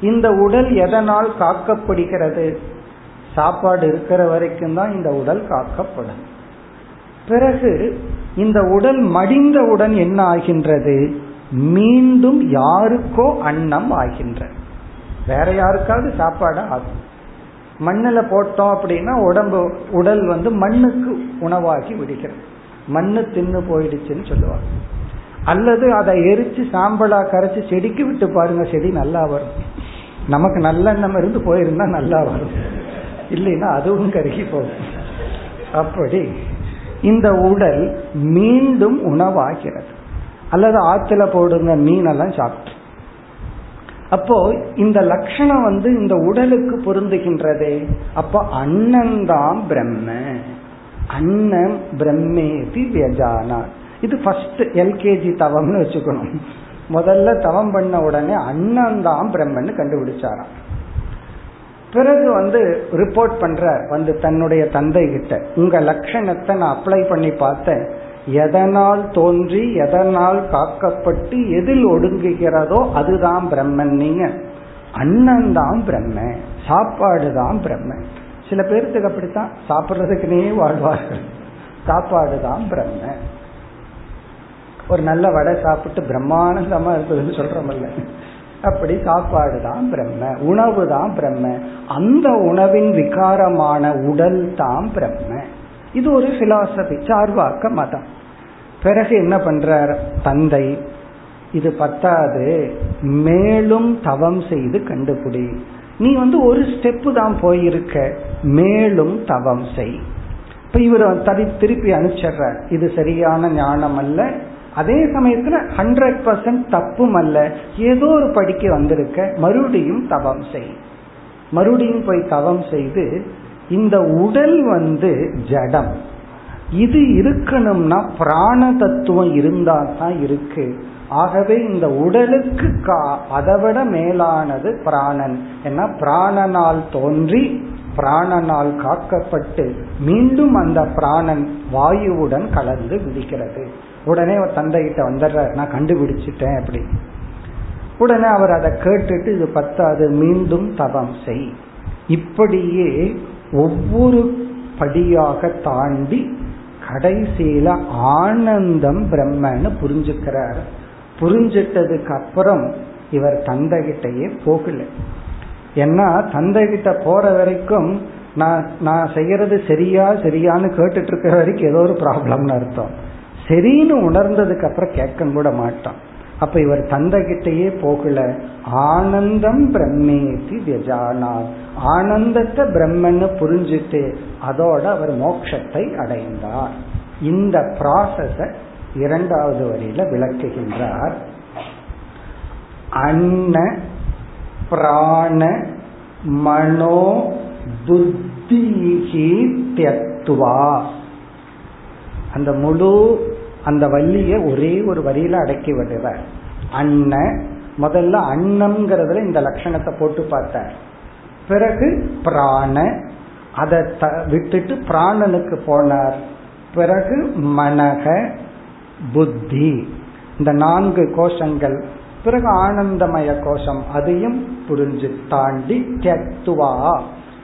இந்த உடல் எதனால் காக்கப்படுகிறது? சாப்பாடு இருக்கிற வரைக்கும் தான் இந்த உடல் காக்கப்படும். பிறகு இந்த உடல் மடிந்தவுடன் என்ன ஆகின்றது மீண்டும் யாருக்கோ அன்னம் ஆகின்ற வேற யாருக்காவது சாப்பாடு ஆகும். மண்ணில் போட்டோம் அப்படின்னா உடம்பு உடல் வந்து மண்ணுக்கு உணவாகி விடுகிறது. மண்ணு தின்னு போயிடுச்சுன்னு சொல்லுவாங்க. அல்லது அதை எரிச்சு சாம்பலா கரைச்சு செடிக்கு விட்டு பாருங்க செடி நல்லா வரும். நமக்கு நல்லெண்ணம் இருந்து போயிருந்தா நல்லா வரும். இல்லைன்னா அதுவும் கருகி போகும். அப்படி இந்த உடல் மீண்டும் உணவாகிறது. அல்லது ஆற்றுல போடுங்க மீனெல்லாம் சாப்பிட்டு. அப்போ இந்த லட்சணம் வந்து இந்த உடலுக்கு பொருந்துகின்றதே. அப்போ அண்ணன்தான் பிரம்ம. அண்ணன் பிரம்மேதி வியஜானா இது ஃபர்ஸ்ட் எல்கேஜி தவம்னு வச்சுக்கணும். முதல்ல தவம் பண்ண உடனே அன்னந்தான் பிரம்மன்னு கண்டுபிடிச்சாராம். பிறகு வந்து ரிப்போர்ட் பண்ற வந்து தன்னுடைய தந்தை கிட்ட. உங்க லட்சணத்தை நான் அப்ளை பண்ணி பார்த்தேன். எதனால் தோன்றி எதனால் காக்கப்பட்டு எதில் ஒடுங்குகிறதோ அதுதான் பிரம்மன் நீங்க. அண்ணன் தான் பிரம்ம சாப்பாடு தான் பிரம்ம சில பேர்த்துக்கு அப்படித்தான் சாப்பிட்றதுக்குனே வாழ்வார்கள். சாப்பாடு தான் பிரம்ம ஒரு நல்ல வடை சாப்பிட்டு பிரம்மானந்தமா இருந்ததுன்னு சொல்றமல்ல. அப்படி சாப்பாடு தான் பிரம்ம உணவு தான் பிரம்ம. அந்த உணவின் விகாரமான உடல் தான் பிரம்ம. இது ஒரு பிலாசபி சார்வாக்க மதம். பிறகு என்ன பண்றார்? தந்தை இது பத்தாது மேலும் தவம் செய்து கண்டுபிடி. நீ வந்து ஒரு ஸ்டெப்பு தான் போயிருக்க மேலும் தவம் செய். இப்ப இவர் திருப்பி அனுப்பிச்சிடுறார். இது சரியான ஞானம் அல்ல அதே சமயத்துல ஹண்ட்ரட் பர்சன்ட் தப்பும் அல்ல ஏதோ ஒரு படிக்க வந்திருக்க மறுபடியும் தவம் செய். மறுபடியும் போய் தவம் செய்து இந்த உடல் வந்து ஜடம். இது இருக்கணும்னா பிராண தத்துவம் இருந்தா தான் இருக்கு. ஆகவே இந்த உடலுக்கு அதை விட மேலானது பிராணன். ஏன்னா பிராணனால் தோன்றி பிராணனால் காக்கப்பட்டு மீண்டும் அந்த பிராணன் வாயுவுடன் கலந்து விடுகிறது. உடனே தந்தைகிட்ட வந்துடுறாரு. நான் கண்டுபிடிச்சிட்டேன் அப்படி. உடனே அவர் அதை கேட்டுட்டு இது பத்தாது மீண்டும் தவம் செய். இப்படியே ஒவ்வொரு படியாக தாண்டி கடைசியில ஆனந்தம் பிரம்மன்னு புரிஞ்சுக்கிறார். புரிஞ்சிட்டதுக்கு அப்புறம் இவர் தந்தைகிட்டயே போகல. ஏன்னா தந்தைகிட்ட போற வரைக்கும் நான் நான் செய்யறது சரியா சரியான்னு கேட்டுட்டு இருக்கிற வரைக்கும் ஏதோ ஒரு ப்ராப்ளம்னு அர்த்தம். சரின்னு உணர்ந்ததுக்கு அப்புறம் கேட்க கூட மாட்டான். அப்ப இவர் தந்தைகிட்டயே போகல. ஆனந்தம் பிரம்மேதி வியஜானார் ஆனந்தத்தை பிரம்மன்னு புரிஞ்சுட்டு அதோட அவர் மோட்சத்தை அடைந்தார். இந்த ப்ராசஸ இரண்டாவது வரியில விளக்குகின்றார். அன்ன பிராண மனோ புத்திகி தியத்துவா அந்த முழு அந்த வள்ளிய ஒரே ஒரு வரியில அடக்கி விடுவார். அன்ன முதல்ல அன்னம்ங்கிறதுல இந்த லட்சணத்தை போட்டு பார்த்தார். பிறகு பிராண அதை விட்டுட்டு பிராணனுக்கு போனார். பிறகு மனக புத்தி இந்த நான்கு கோஷங்கள். பிறகு ஆனந்தமய கோஷம் அதையும் புரிஞ்சு தாண்டி தத்துவா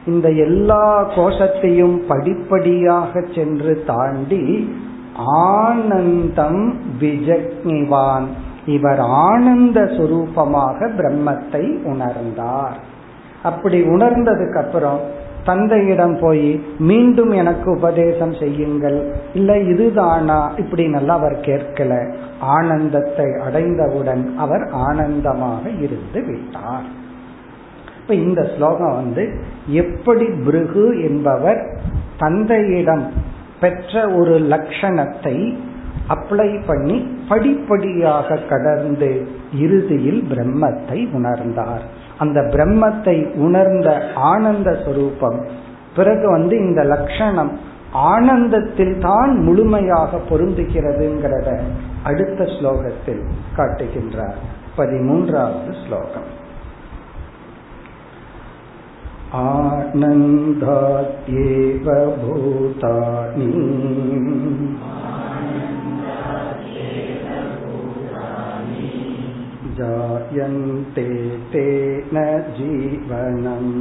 இந்த எல்லா கோஷத்தையும் படிப்படியாக சென்று தாண்டி ஆனந்தம் விஜக்னிவான். இவர் ஆனந்த சுரூபமாக பிரம்மத்தை உணர்ந்தார். அப்படி உணர்ந்ததுக்கு அப்புறம் தந்தையிடம் போய் மீண்டும் எனக்கு உபதேசம் செய்யுங்கள். இல்ல இதுதானா? இப்படி நல்லா அவர் கேட்கல. ஆனந்தத்தை அடைந்தவுடன் அவர் ஆனந்தமாக இருந்து விட்டார். இப்ப இந்த ஸ்லோகம் வந்து எப்படி பிருகு என்பவர் தந்தையிடம் பெற்ற ஒரு லட்சணத்தை அப்ளை பண்ணி படிப்படியாக கடந்து இறுதியில் பிரம்மத்தை உணர்ந்தார். அந்த பிரம்மத்தை உணர்ந்த ஆனந்த சுரூபம் பிறகு வந்து இந்த லட்சணம் ஆனந்தத்தில் தான் முழுமையாக பொருந்துகிறதுங்கிறத அடுத்த ஸ்லோகத்தில் காட்டுகின்றார். பதிமூன்றாவது ஸ்லோகம். आनन्दात्येव भूतानि जायन्ते तेन जीवनम्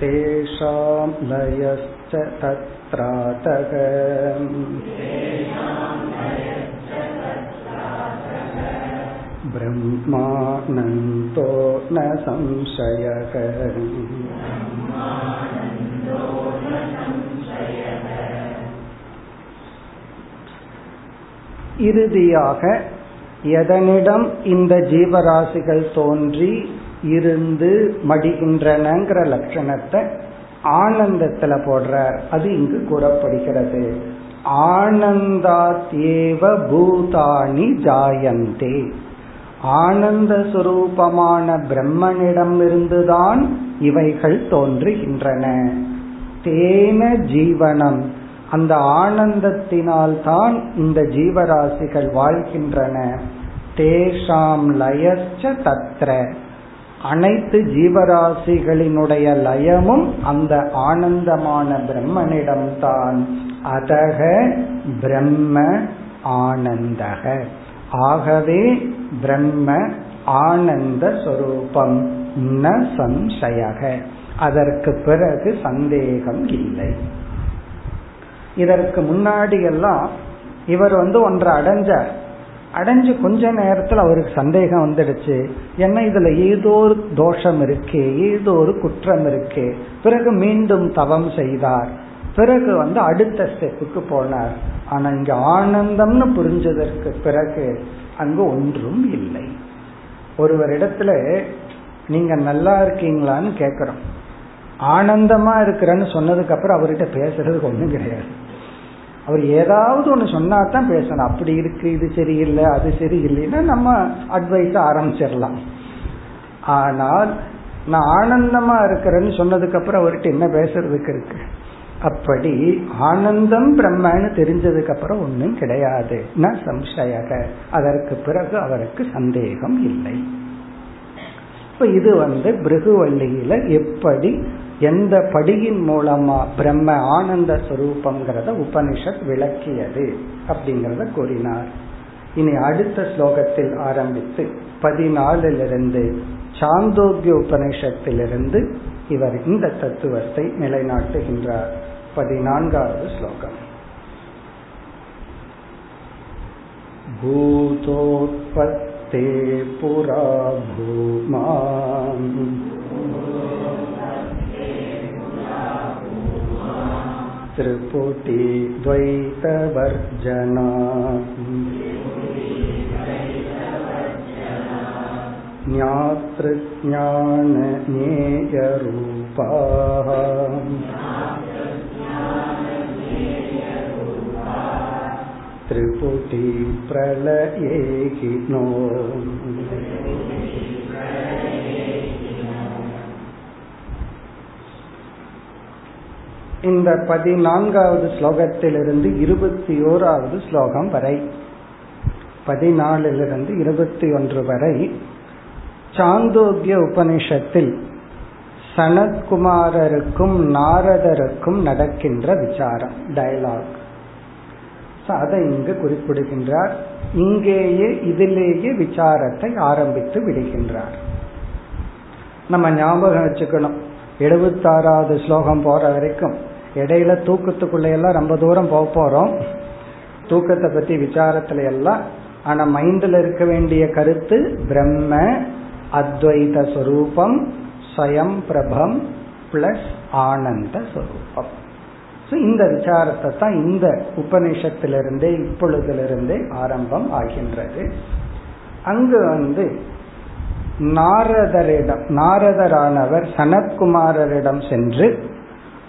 तेषां लयश्च तत्रातः ब्रह्मानन्दो न संशयः இறுதியாக எதனிடம் இந்த ஜீவராசிகள் தோன்றி இருந்து மடிகின்றனங்கிற லட்சணத்தை ஆனந்தத்துல போடுறார் அது இங்கு கூறப்படுகிறது ஆனந்தாத்யேவ பூதானி ஜாயந்தே ஆனந்த சுரூபமான பிரம்மனிடமிருந்துதான் இவைகள் தோன்றுகின்றன. தேன ஜீவனம். அந்த ஆனந்தத்தினால் தான் இந்த ஜீவராசிகள் வாழ்கின்றன. தேஷாம் லயச்ச தத்ர. அனைத்து ஜீவராசிகளினுடைய லயமும் அந்த ஆனந்தமான பிரம்மனிடம்தான். அதக பிரம்ம ஆனந்தக. ஆகவே பிரம்ம ஆனந்த சொரூபம் ந சம்சயக. அதற்கு பிறகு சந்தேகம் இல்லை. இதற்கு முன்னாடி எல்லாம் இவர் வந்து ஒன்றை அடைஞ்சார். அடைஞ்சு கொஞ்ச நேரத்தில் அவருக்கு சந்தேகம் வந்துடுச்சு. என்ன இதுல ஏதோ ஒரு தோஷம் இருக்கு ஏதோ ஒரு குற்றம் இருக்கு. பிறகு மீண்டும் தவம் செய்தார். பிறகு வந்து அடுத்த ஸ்டெப்புக்கு போனார். ஆனா இங்க ஆனந்தம்னு புரிஞ்சதற்கு பிறகு அங்கு ஒன்றும் இல்லை. ஒருவரிடத்துல நீங்க நல்லா இருக்கீங்களான்னு கேக்குறோம். ஆனந்தமா இருக்கிறேன்னு சொன்னதுக்கு அப்புறம் அவர்கிட்ட பேசுறதுக்கு ஒண்ணும் கிடையாது. அவர் ஏதாவது ஒன்று சொன்னா தான் பேசணும். அப்படி இருக்கு இது சரியில்லை அது சரியில்லைன்னா நம்ம அட்வைஸ் ஆரம்பிச்சிடலாம். ஆனால் நான் ஆனந்தமா இருக்கிறேன்னு சொன்னதுக்கு அப்புறம் அவர்கிட்ட என்ன பேசுறதுக்கு இருக்கு? அப்படி ஆனந்தம் பிரம்மன்னு தெரிஞ்சதுக்கு அப்புறம் ஒன்றும் கிடையாது. ந சம்சயக. அதற்கு பிறகு அவருக்கு சந்தேகம் இல்லை. இப்ப இது வந்து பிருகுவள்ளியில எப்படி எந்த படியின் மூலமா பிரம்ம ஆனந்த சுரூபம்ங்கிறத உபனிஷத் விளக்கியது அப்படிங்கறத கூறினார். இனி அடுத்த ஸ்லோகத்தில் ஆரம்பித்து பதினாலிலிருந்து சாந்தோக்கிய உபனிஷத்திலிருந்து இவர் இந்த தத்துவத்தை நிலைநாட்டுகின்றார் பதினான்காவது ஸ்லோகம் भूतोत्पत्ते पुरा भूमा त्रिपुटी द्वैतवर्जना ज्ञातृज्ञानज्ञेयरूपाः त्रिपुटी प्रलयेहिनो இந்த பதினான்காவது ஸ்லோகத்திலிருந்து இருபத்தி ஓராவது ஸ்லோகம் வரை பதினாலிலிருந்து இருபத்தி ஒன்று வரை சாந்தோக்கிய உபனிஷத்தில் சனத்குமாரருக்கும் நாரதருக்கும் நடக்கின்ற விசாரம் டயலாக் அதை இங்கு குறிப்பிடுகின்றார். இங்கேயே இதிலேயே விசாரத்தை ஆரம்பித்து விடுகின்றார். நம்ம ஞாபகம் வச்சுக்கணும். எழுபத்தாறாவது ஸ்லோகம் போற வரைக்கும் இடையில தூக்கத்துக்குள்ள எல்லாம் ரொம்ப தூரம் போக போறோம். தூக்கத்தை பத்தி விசாரத்துல எல்லாம் ஆனா மைண்ட்ல இருக்க வேண்டிய கருத்து பிரம்ம அத்வைத சொரூபம் ஸ்வயம் பிரபம் பிளஸ் ஆனந்த சொரூபம் இந்த விசாரத்தை தான் இந்த உபநிஷத்திலிருந்தே இப்பொழுதிலிருந்தே ஆரம்பம் ஆகின்றது. அங்கு வந்து நாரதரிடம் நாரதரானவர் சனத்குமாரரிடம் சென்று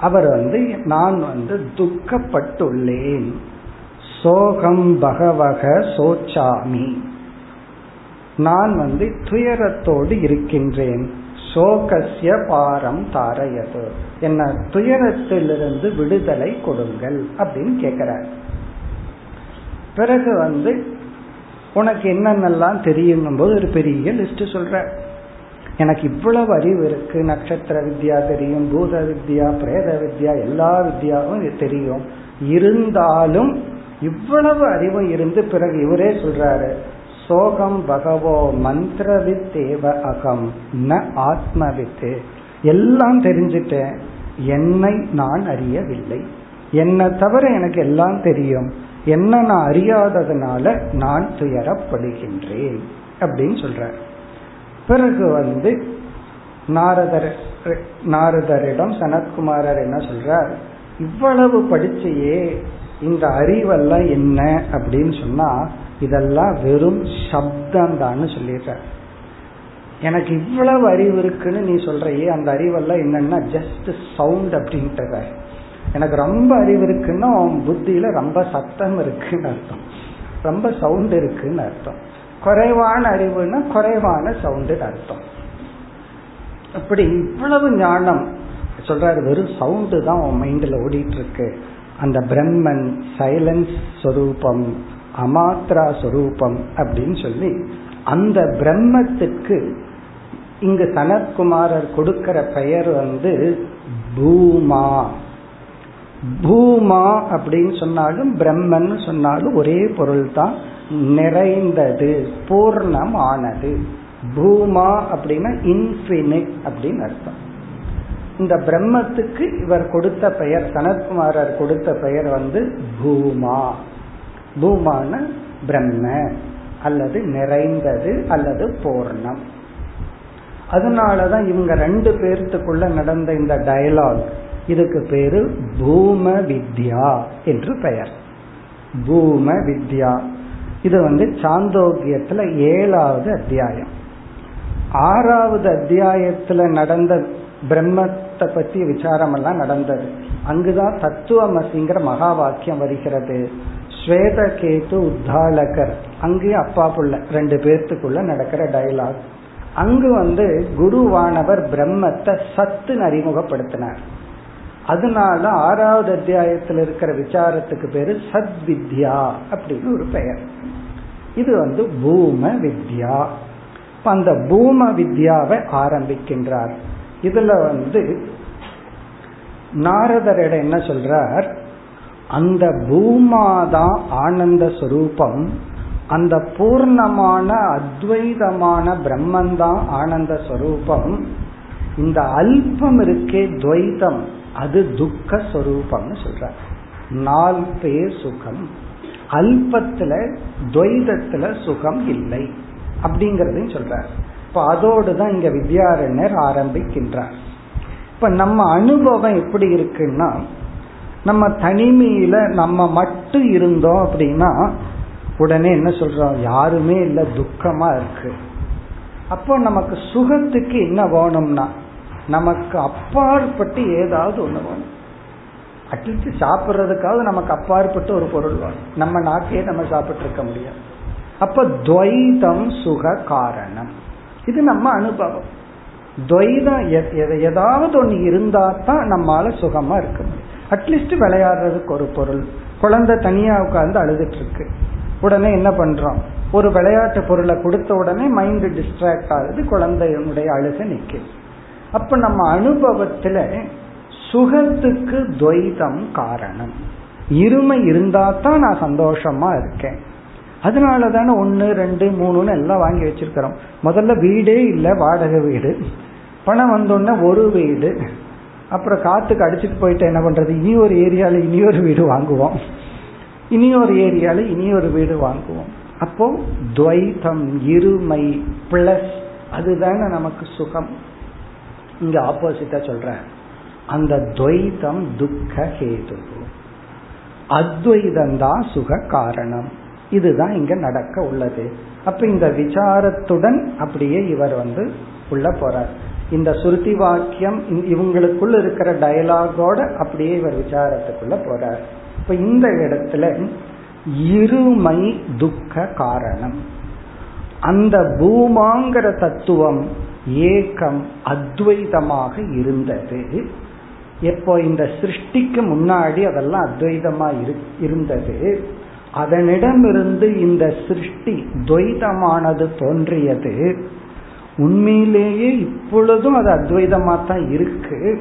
அவர் வந்து நான் வந்து துக்கப்பட்டுள்ளேன். சோகம் பகவக சோச்சாமி. நான் வந்து துயரத்தோடு இருக்கின்றேன். சோகசிய பாரம் தாரையது. என்ன? துயரத்திலிருந்து விடுதலை கொடுங்கள் அப்படின்னு கேட்கிறார் பிறகு வந்து உனக்கு என்னென்னலாம் தெரியுங்கும் போது ஒரு பெரிய லிஸ்ட் சொல்ற. எனக்கு இவ்வளவு அறிவு இருக்கு. நட்சத்திர வித்யா தெரியும் பூத வித்யா பிரேத வித்யா எல்லா வித்யாவும் தெரியும். இருந்தாலும் இவ்வளவு அறிவு இருந்து பிறகு இவரே சொல்றாரு சோகம் பகவோ மந்திர தேவ அகம். ந ஆத்ம வித்து எல்லாம் தெரிஞ்சிட்டேன். என்னை நான் அறியவில்லை. என்னை தவிர எனக்கு எல்லாம் தெரியும். என்ன நான் அறியாததுனால நான் துயரப்படுகின்றேன். அப்படின்னு சொல்ற பிறகு வந்து நாரதர் நாரதரிடம் சனத்குமாரர் என்ன சொல்றார்? இவ்வளவு படிச்சையே இந்த அறிவெல்லாம் என்ன? அப்படின்னு சொன்னா இதெல்லாம் வெறும் சப்தம் தான் சொல்லிடுற எனக்கு இவ்வளவு அறிவு இருக்குன்னு நீ சொல்றையே அந்த அறிவெல்லாம் என்னன்னா ஜஸ்ட் சவுண்ட் அப்படின்ட்டு எனக்கு ரொம்ப அறிவு இருக்குன்னா அவன் புத்தியில ரொம்ப சத்தம் இருக்குன்னு அர்த்தம். ரொம்ப சவுண்ட் இருக்குன்னு அர்த்தம். குறைவான அறிவுன்னா குறைவான சவுண்டுன்னு அர்த்தம். அப்படி இவ்வளவு ஞானம். சொல்றாரு வெறும் சவுண்டு தான் உன் மைண்ட்ல ஓடிட்டு இருக்கு. அந்த பிரம்மன் சைலன்ஸ் சொரூபம். அமாத்ரா சொரூபம் அப்படின்னு சொல்லி அந்த பிரம்மத்துக்கு இங்கு சனத்குமாரர் கொடுக்கிற பெயர் வந்து பூமா. பூமா அப்படின்னு சொன்னாலும் பிரம்மன் சொன்னாலும் ஒரே பொருள் தான் நிறைந்தது பூர்ணமானது. பூமா அப்படின்னா இன்ஃபினிட் அப்படின்னு அர்த்தம். இந்த பிரம்மத்துக்கு இவர் கொடுத்த பெயர் சனத்குமாரர் கொடுத்த பெயர் வந்து பூமா. பூமான பிரம்ம அல்லது நிறைந்தது அல்லது பூர்ணம். அதனாலதான் இவங்க ரெண்டு பேர்த்துக்குள்ள நடந்த இந்த டயலாக் இதுக்கு பேரு பூம வித்யா என்று பெயர். பூம வித்யா. இது வந்து சாந்தோக்கியத்துல ஏழாவது அத்தியாயம். ஆறாவது அத்தியாயத்துல நடந்த பிரம்மத்தை பத்தி விசாரம் எல்லாம் நடந்தது. அங்குதான் தத்துவமசிங்கிற மகா வாக்கியம் வருகிறது. ஸ்வேதகேது உத்தாலகர் அங்கேயும் அப்பா புள்ள ரெண்டு பேர்த்துக்குள்ள நடக்கிற டயலாக் அங்கு வந்து குருவானவர் பிரம்மத்தை சத்து அறிமுகப்படுத்தினார். அதனால ஆறாவது அத்தியாயத்தில் இருக்கிற விசாரத்துக்கு பேரு சத் வித்யா அப்படின்னு ஒரு பெயர். இது வந்து பூம வித்யா. அந்த பூம வித்யாவை ஆரம்பிக்கின்றார். இதுல வந்து நாரதரிடம் என்ன சொல்றார்? அந்த பூமாதான் ஆனந்த சுரூபம் அந்த பூர்ணமான அத்வைதமான பிரம்மந்தான் ஆனந்த ஸ்வரூபம் இந்த அல்பம் இருக்கே துவைதம் அது துக்க ஸ்வரூபம்னு சொல்ற நால் பேர் சுகம். அல்பத்துல துவைதத்துல சுகம் இல்லை. அப்படிங்கறதையும் சொல்றார். இப்ப அதோடு தான் இங்க வித்யாரண்யர் ஆரம்பிக்கின்றார். இப்ப நம்ம அனுபவம் எப்படி இருக்குன்னா நம்ம தனிமையில நம்ம மட்டும் இருந்தோம் அப்படின்னா உடனே என்ன சொல்றோம்? யாருமே இல்ல துக்கமா இருக்கு. அப்போ நமக்கு சுகத்துக்கு என்ன வேணும்னா நமக்கு அப்பாற்பட்டு ஏதாவது ஒண்ணு வேணும். அட்லீஸ்ட் சாப்பிட்றதுக்காவது நமக்கு அப்பாற்பட்டு ஒரு பொருள் வேணும். நம்ம நாக்கையே நம்ம சாப்பிட்டு இருக்க முடியாது. அப்ப துவைதம் சுக காரணம். இது நம்ம அனுபவம். துவைதம் ஏதாவது ஒன்று இருந்தா தான் நம்மால சுகமா இருக்க முடியும். அட்லீஸ்ட் விளையாடுறதுக்கு ஒரு பொருள். குழந்தை தனியா உட்கார்ந்து அழுதுட்டு இருக்கு உடனே என்ன பண்றோம்? ஒரு விளையாட்டு பொருளை கொடுத்த உடனே மைண்ட் டிஸ்ட்ராக்ட் ஆகுது குழந்தையினுடைய அழுக நிற்கும் அப்ப நம்ம அனுபவத்துல சுகத்துக்கு துவைதம் காரணம். இருமை இருந்தா தான் நான் சந்தோஷமா இருக்கேன். அதனால தானே ஒன்று ரெண்டு மூணுன்னு எல்லாம் வாங்கி வச்சிருக்கிறோம். முதல்ல வீடே இல்லை வாடகை வீடு. பணம் வந்தோடனே ஒரு வீடு. அப்புறம் காத்துக்கு அடிச்சுட்டு போயிட்டு என்ன பண்றது? இனி ஒரு ஏரியால இனி ஒரு வீடு வாங்குவோம். இனி ஒரு ஏரியால இனி ஒரு வீடு வாங்குவோம். அப்போ துவைத்தம் இருமை பிளஸ் அதுதானே நமக்கு சுகம். இங்க ஆப்போசிட்டா சொல்ற அந்த துவைத்தம் துக்க ஹேது அத்வைதம் தான் சுக காரணம். இதுதான் இங்க நடக்க உள்ளது. அப்ப இந்த விசாரத்துடன் அப்படியே இவர் வந்து உள்ள போறார். இந்த சுருதி வாக்கியம் இவங்களுக்குள்ள இருக்கிற டயலாகோட அப்படியே இவர் விசாரத்துக்குள்ள போறார். இப்ப இந்த இடத்துல இருமை துக்க காரணம். அந்த பூமாங்கிற தத்துவம் ஏக்கம் அத்வைதமாக இருந்தது. எப்போ இந்த சிருஷ்டிக்கு முன்னாடி அதெல்லாம் அத்வைதமா இருந்தது. அதனிடமிருந்து இந்த சிருஷ்டி துவைதமானது தோன்றியது. உண்மையிலேயே இப்பொழுதும் அது அத்வைதமா தான் இருக்கு.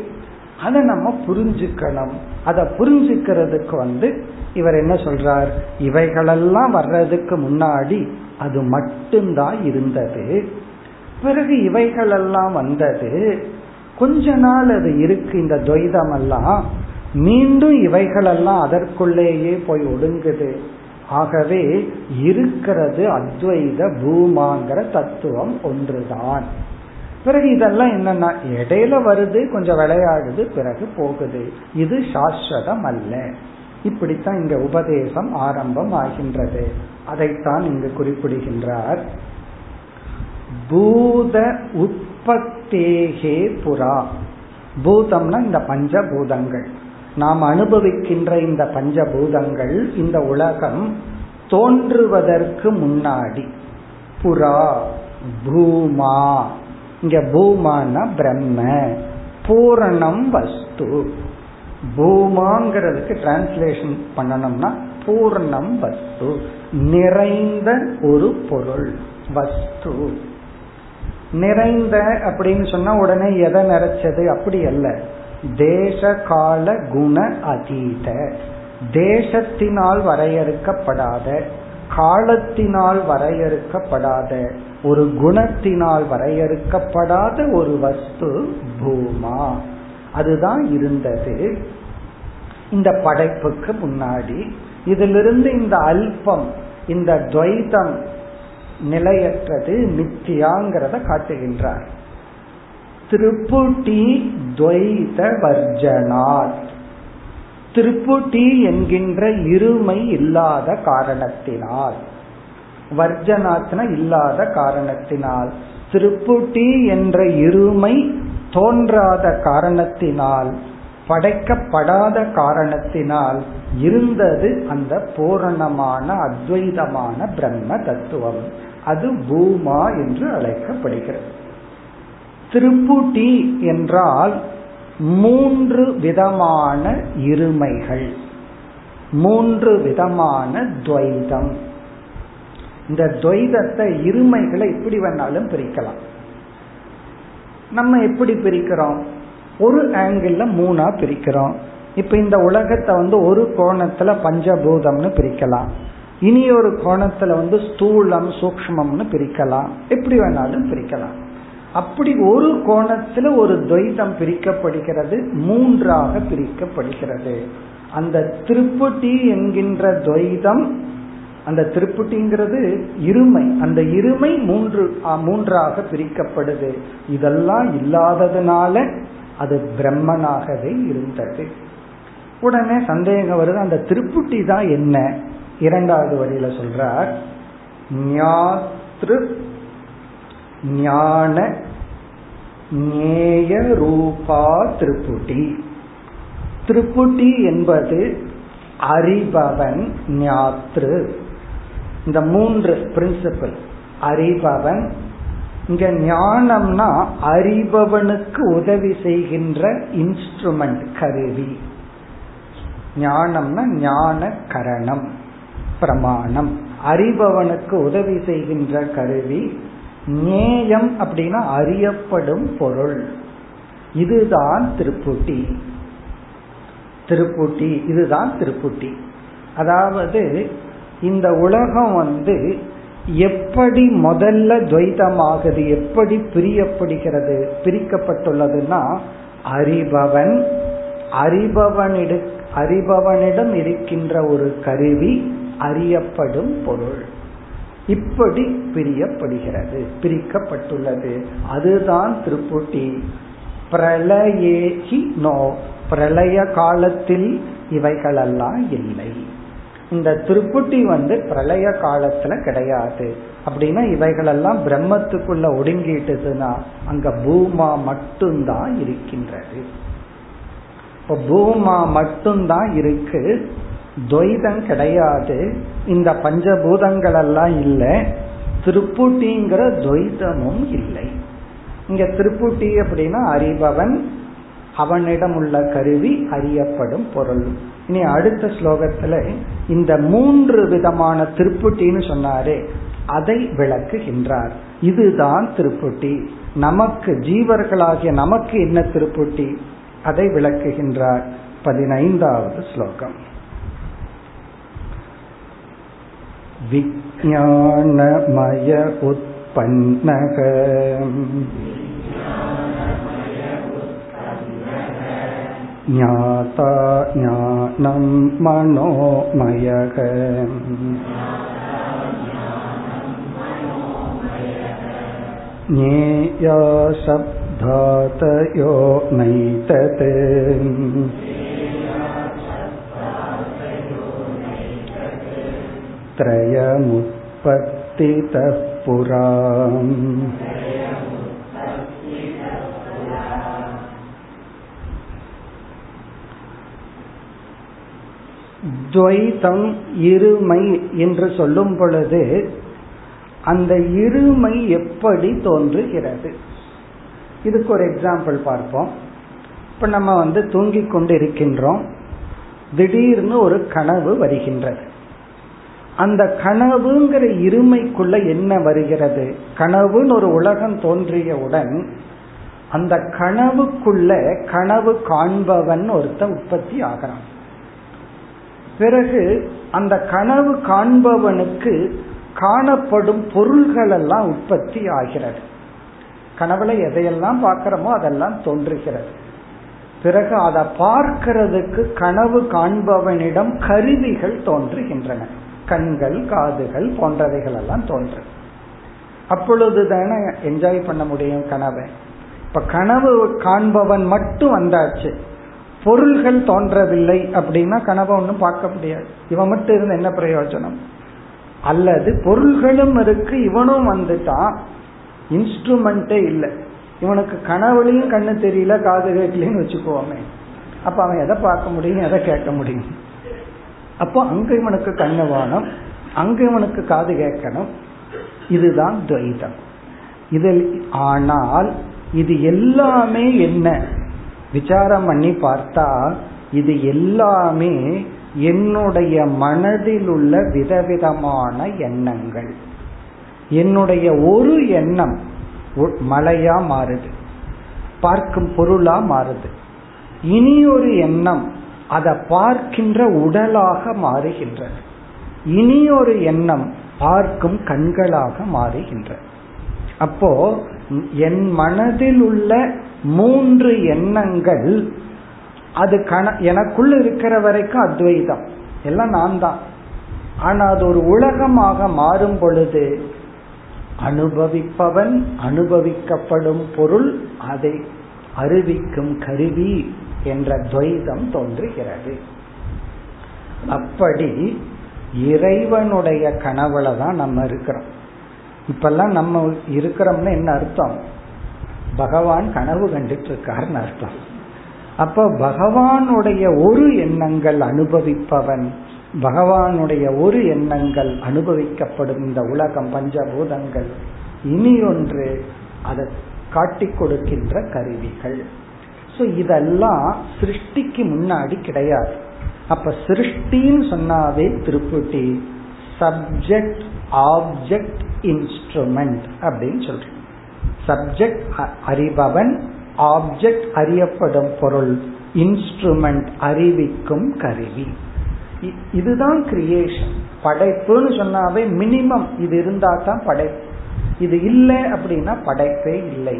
அதை நம்ம புரிஞ்சுக்கணும். அதை புரிஞ்சுக்கிறதுக்கு வந்து இவர் என்ன சொல்றார்? இவைகளெல்லாம் வர்றதுக்கு முன்னாடி அது மட்டும்தான் இருந்தது. பிறகு இவைகளெல்லாம் வந்தது. கொஞ்ச நாள் அது இருக்கு இந்த துவைதம் எல்லாம் மீண்டும் இவைகளெல்லாம் அதற்குள்ளேயே போய் ஒடுங்குது. ஆகவே இருக்கிறது அத்வைத பூமாங்கிற தத்துவம் ஒன்றுதான். பிறகு இதெல்லாம் என்னன்னா இடையில வருது கொஞ்சம் விளையாடுது பிறகு போகுது. இது சாஸ்வதம் அல்ல இப்படித்தான் இங்க உபதேசம் ஆரம்பம் ஆகின்றது. அதைத்தான் இங்கு குறிப்பிடுகின்றார். பூத உற்பத்தேகே புறா. பூதம்னா இந்த பஞ்சபூதங்கள் நாம் அனுபவிக்கின்ற இந்த பஞ்சபூதங்கள் இந்த உலகம் தோன்றுவதற்கு முன்னாடி. புறா பூமா. இங்க பூமான பிரம்ம. பூரணம் வஸ்து. பூமாங்கிறதுக்கு டிரான்ஸ்லேஷன் பண்ணணும்னா பூர்ணம் வஸ்து. நிறைந்த ஒரு பொருள் வஸ்து. நிறைந்த அப்படின்னு சொன்னா உடனே எதை நிறைச்சது? அப்படி அல்ல. தேச கால குண அதீத. தேசத்தினால் வரையறுக்கப்படாத காலத்தினால் வரையறுக்கப்படாத ஒரு குணத்தினால் வரையறுக்கப்படாத ஒரு வஸ்து பூமா. அதுதான் இருந்தது. இந்த படைப்புக்கு முன்னாடி இதிலிருந்து இந்த அல்பம் இந்த துவைதம் நிலையற்றது மித்தியாங்கிறத காட்டுகின்றார். திருப்புட்டி துவைத வர்ஜனாத் திருப்புட்டி என்கின்ற இருமை இல்லாத காரணத்தினால். வர்ஜனாத்னா இல்லாத காரணத்தினால். திருப்புட்டி என்ற இருமை தோன்றாத காரணத்தினால். படைக்கப்படாத காரணத்தினால் இருந்தது அந்த பூரணமான அத்வைதமான பிரம்ம தத்துவம். அது பூமா என்று அழைக்கப்படுகிறது. திருப்புட்டி என்றால் மூன்று விதமான இருமைகள். மூன்று விதமான துவைதம். இந்த துவைதத்தை இருமைகளை எப்படி வேணாலும் பிரிக்கலாம். நம்ம எப்படி பிரிக்கிறோம்? ஒரு ஆங்கிள் மூணா பிரிக்கிறோம். இப்ப இந்த உலகத்தை வந்து ஒரு கோணத்துல பஞ்சபூதம்னு பிரிக்கலாம். இனி ஒரு கோணத்துல வந்து ஸ்தூலம் சூக்மம்னு பிரிக்கலாம். எப்படி வேணாலும் பிரிக்கலாம். அப்படி ஒரு கோணத்துல ஒரு துவைதம் பிரிக்கப்படுகிறது மூன்றாக பிரிக்கப்படுகிறது. அந்த திருப்புட்டி என்கின்ற துவைதம் அந்த திருப்புட்டிங்கிறது இருமை அந்த இருமை மூன்று மூன்றாக பிரிக்கப்படுது. இதெல்லாம் இல்லாததுனால அது பிரம்மனாகவே இருந்தது. உடனே சந்தேகம் வருது அந்த திருப்புட்டி தான் என்ன? இரண்டாவது வரியில சொல்றார் ஞாத்ரு ஞான நேய ரூபா திருப்புட்டி. திருப்புட்டி என்பது அறிபவன் ஞாத்ரு. இந்த மூன்று பிரின்சிபல் அறிபவன். இங்க ஞானம்னா அறிபவனுக்கு உதவி செய்கின்ற இன்ஸ்ட்ருமெண்ட் கருவி. ஞானம்னா ஞான கரணம் பிரமாணம். அறிபவனுக்கு உதவி செய்கின்ற கருவி நேயம் அப்படின்னா அறியப்படும் பொருள். இதுதான் திருப்புட்டி. திருப்புட்டி இதுதான் திருப்புட்டி. அதாவது இந்த உலகம் வந்து எப்படி முதல்ல துவைதமாகுது எப்படி பிரியப்படுகிறது பிரிக்கப்பட்டுள்ளதுன்னா அறிபவன் அறிபவனிட அறிபவனிடம் இருக்கின்ற ஒரு கருவி அறியப்படும் பொருள். இப்படி பிரியப்படுகிறது பிரிக்கப்பட்டுள்ளது. அதுதான் திருப்புட்டி. பிரளயேகி நோ பிரளய காலத்தில் இவைகளெல்லாம் இல்லை. இந்த திருப்புட்டி வந்து பிரளய காலத்துல கிடையாது. அப்படின்னா இவைகளெல்லாம் பிரம்மத்துக்குள்ள ஒடுங்கிட்டுதுன்னா அங்க பூமா மட்டும்தான் இருக்கின்றது. இப்போ பூமா மட்டும்தான் இருக்கு. துவைதம் கிடையாது. இந்த பஞ்சபூதங்கள் எல்லாம் இல்லை. திருப்புட்டிங்கிற துவைதமும் இல்லை. இங்க திருப்புட்டி அப்படின்னா அறிபவன் அவனிடம் உள்ள கருவி அறியப்படும் பொருள். இனி அடுத்த ஸ்லோகத்துல இந்த மூன்று விதமான திருப்புட்டின்னு சொன்னாரே அதை விளக்குகின்றார். இதுதான் திருப்புட்டி. நமக்கு ஜீவர்களாகிய நமக்கு என்ன திருப்புட்டி? அதை விளக்குகின்றார். பதினைந்தாவது ஸ்லோகம். विज्ञानमय उत्पन्नः ज्ञाता ज्ञानं मनोमयः ज्ञेया शब्दातयो नैतत् त्रयमुत्पत्तितः पुरा துவைதம் இருமை என்று சொல்லும் பொழுது அந்த இருமை எப்படி தோன்றுகிறது இதுக்கு ஒரு எக்ஸாம்பிள் பார்ப்போம் இப்ப நம்ம வந்து தூங்கிக் கொண்டு இருக்கின்றோம் திடீர்னு ஒரு கனவு வருகின்றது அந்த கனவுங்கிற இருமைக்குள்ள என்ன வருகிறது? கனவுன்னு ஒரு உலகம் தோன்றியவுடன் அந்த கனவுக்குள்ள கனவு காண்பவன் ஒருத்தன் உற்பத்தி ஆகிறான். பிறகு அந்த கனவு காண்பவனுக்கு காணப்படும் பொருள்கள் எல்லாம் உற்பத்தி ஆகிறது. கனவுல எதையெல்லாம் பார்க்கிறோமோ அதெல்லாம் தோன்றுகிறது. பிறகு அதை பார்க்கிறதுக்கு கனவு காண்பவனிடம் கருவிகள் தோன்றுகின்றன. கண்கள் காதுகள் போன்றவைகள் எல்லாம் தோன்று அப்பொழுது தானே என்ஜாய் பண்ண முடியும் கனவை. இப்ப கனவு காண்பவன் மட்டும் வந்தாச்சு. பொருள்கள் தோன்றவில்லை அப்படின்னா கனவை ஒன்றும் பார்க்க முடியாது. இவன் மட்டும் இருந்து என்ன பிரயோஜனம்? அல்லது பொருள்களும் இருக்கு இவனும் வந்துட்டான். இன்ஸ்ட்ருமெண்டே இல்லை. இவனுக்கு கனவுலையும் கண்ணு தெரியல காது கேட்கலன்னு வச்சுக்குவோமே அப்ப அவன் எதை பார்க்க முடியும் எதை கேட்க முடியும்? அப்போ அங்க இவனுக்கு கண்ணு வானம் அங்க இவனுக்கு காது கேட்கணும். இதுதான் துவைதம். இதில் ஆனால் இது எல்லாமே என்ன? விசாரம் பண்ணி பார்த்தா இது எல்லாமே என்னுடைய மனதில் உள்ள விதவிதமான எண்ணங்கள். என்னுடைய ஒரு எண்ணம் மலையா மாறுது. பார்க்கும் பொருளா மாறுது. இனி ஒரு எண்ணம் அதை பார்க்கின்ற உடலாக மாறுகின்றது. இனி ஒரு எண்ணம் பார்க்கும் கண்களாக மாறுகின்றது. அப்போ என் மனதில் உள்ள மூன்று எண்ணங்கள் அது கண எனக்குள் இருக்கிற வரைக்கும் அத்வைதம். எல்லாம் நான் தான் ஆனா அது ஒரு உலகமாக மாறும் பொழுது அனுபவிப்பவன் அனுபவிக்கப்படும் பொருள் அதை அறிவிக்கும் கருவி. என்ற துவைதம் தோன்றுகிறது. அப்படி இறைவனுடைய கனவுல தான் நம்ம இருக்கிறோம். இப்பெல்லாம் நம்ம இருக்கிறோம்னு என்ன அர்த்தம்? பகவான் கனவு கண்டுட்டு இருக்காருன்னு அர்த்தம். அப்ப பகவானுடைய ஒரு எண்ணங்கள் அனுபவிப்பவன் பகவானுடைய ஒரு எண்ணங்கள் அனுபவிக்கப்படும் இந்த உலகம் பஞ்சபூதங்கள் இனி ஒன்று அதை காட்டிக் கொடுக்கின்ற கருவிகள். ஸோ இதெல்லாம் சிருஷ்டிக்கு முன்னாடி கிடையாது. அப்ப சிருஷ்டின்னு சொன்னாவே திருப்புட்டி சப்ஜெக்ட் ஆப்ஜெக்ட் இன்ஸ்ட்ருமெண்ட் அப்படின்னு சொல்றோம் சப்ஜெக்ட் அறிபவன் ஆப்ஜெக்ட் அறியப்படும் பொருள் இன்ஸ்ட்ருமெண்ட் அறிவிக்கும் கருவி. இதுதான் கிரியேஷன் படைப்புன்னு சொன்னாவே மினிமம் இது இருந்தா தான் படைப்பு. இது இல்லை அப்படின்னா படைப்பே இல்லை.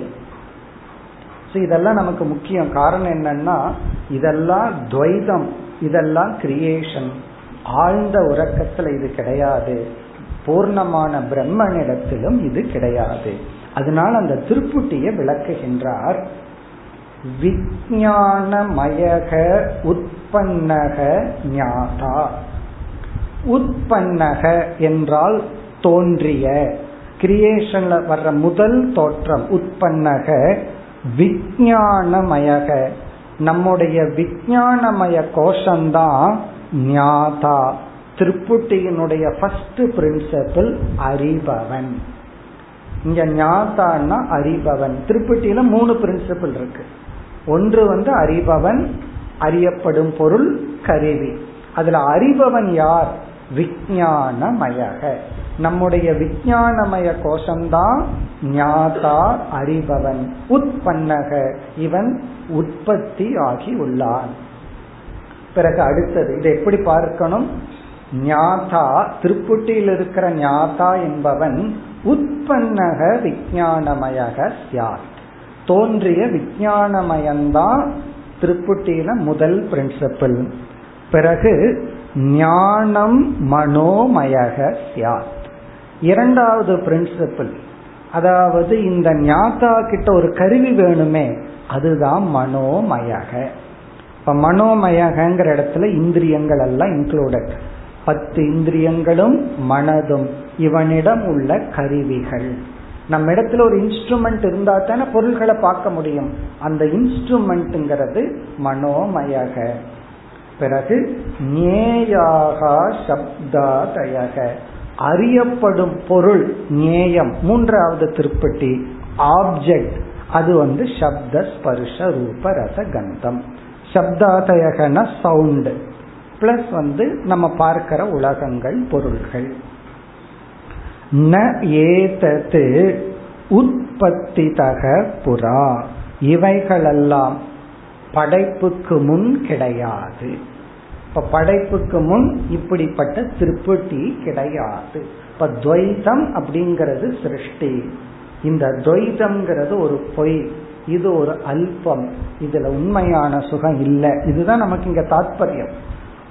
இதெல்லாம் நமக்கு முக்கியம். காரணம் என்னன்னா இதெல்லாம் துவைதம். இதெல்லாம் கிரியேஷன் ஆழ்ந்த உறக்கத்துல இது கிடையாது. பூர்ணமான பிரம்மனிடத்திலும் இது கிடையாது. அதனால அந்த திருப்புட்டியை விளக்குகின்றார். விஜயானமயக உற்பன்னக ஞாதா. உற்பன்னக என்றால் தோன்றிய. கிரியேஷன்ல வர்ற முதல் தோற்றம் உற்பன்னக. விஜயானமயக நம்முடைய விஜயானமய கோஷம்தான் ஞாதா. திருப்புட்டியினுடைய ஃபர்ஸ்ட் பிரின்சிபிள் அறிபவன். இங்க ஞாதான்னா அறிபவன். திருப்பட்டியில மூணு பிரின்சிபிள் இருக்கு. ஒன்று வந்து அறிபவன் அறியப்படும் பொருள் கருவி. அதுல அறிபவன் யார்? விஜயானமயக நம்முடைய விஜயானமய கோஷம்தான் ஞாதா அறிபவன் உற்பன்னக இவன் உற்பத்தி ஆகி உள்ளான். பிறகு அடுத்தது இதை எப்படி பார்க்கணும்? ஞாதா திருப்புட்டியில் இருக்கிற ஞாதா என்பவன் உற்பன்னக விஜயானமயக சியார் தோன்றிய விஜயானமயம்தான் திருப்புட்டியில முதல் பிரின்சிபிள் பிறகு ஞானம் மனோமயக சியாத் இரண்டாவது பிரின்சிபிள் அதாவது இந்த ஞாத்தா கிட்ட ஒரு கருவி வேணுமே அதுதான் மனோமயக. இப்ப மனோமயகங்கிற இடத்துல இந்திரியங்கள் எல்லாம் இன்க்ளூடட் பத்து இந்திரியங்களும் மனதும் இவனிடம் உள்ள கருவிகள். நம்ம இடத்துல ஒரு இன்ஸ்ட்ருமெண்ட் இருந்தா தானே பொருள்களை பார்க்க முடியும். அந்த இன்ஸ்ட்ருமெண்ட்ங்கிறது மனோமயக. பிறகு சப்தா தயக அறியப்படும் பொருள் நேயம் மூன்றாவது திருப்பட்டி ஆப்ஜெக்ட் அது வந்து சப்த ஸ்பர்ஷ ரூப ரச கந்தம். சப்தாதயகன சவுண்ட் பிளஸ் வந்து நம்ம பார்க்கிற உலகங்கள் பொருள்கள். ந ஏதத்து உற்பத்திதக புறா. இவைகளெல்லாம் படைப்புக்கு முன் கிடையாது. இப்ப படைப்புக்கு முன் இப்படிப்பட்ட திருப்பட்டி கிடையாது. இப்ப துவைதம் அப்படிங்கிறது சிருஷ்டி. இந்த துவைதம்ங்கிறது ஒரு பொய். இது ஒரு அல்பம். இதுல உண்மையான சுகம் இல்லை. இதுதான் நமக்கு இங்க தாத்பரியம்.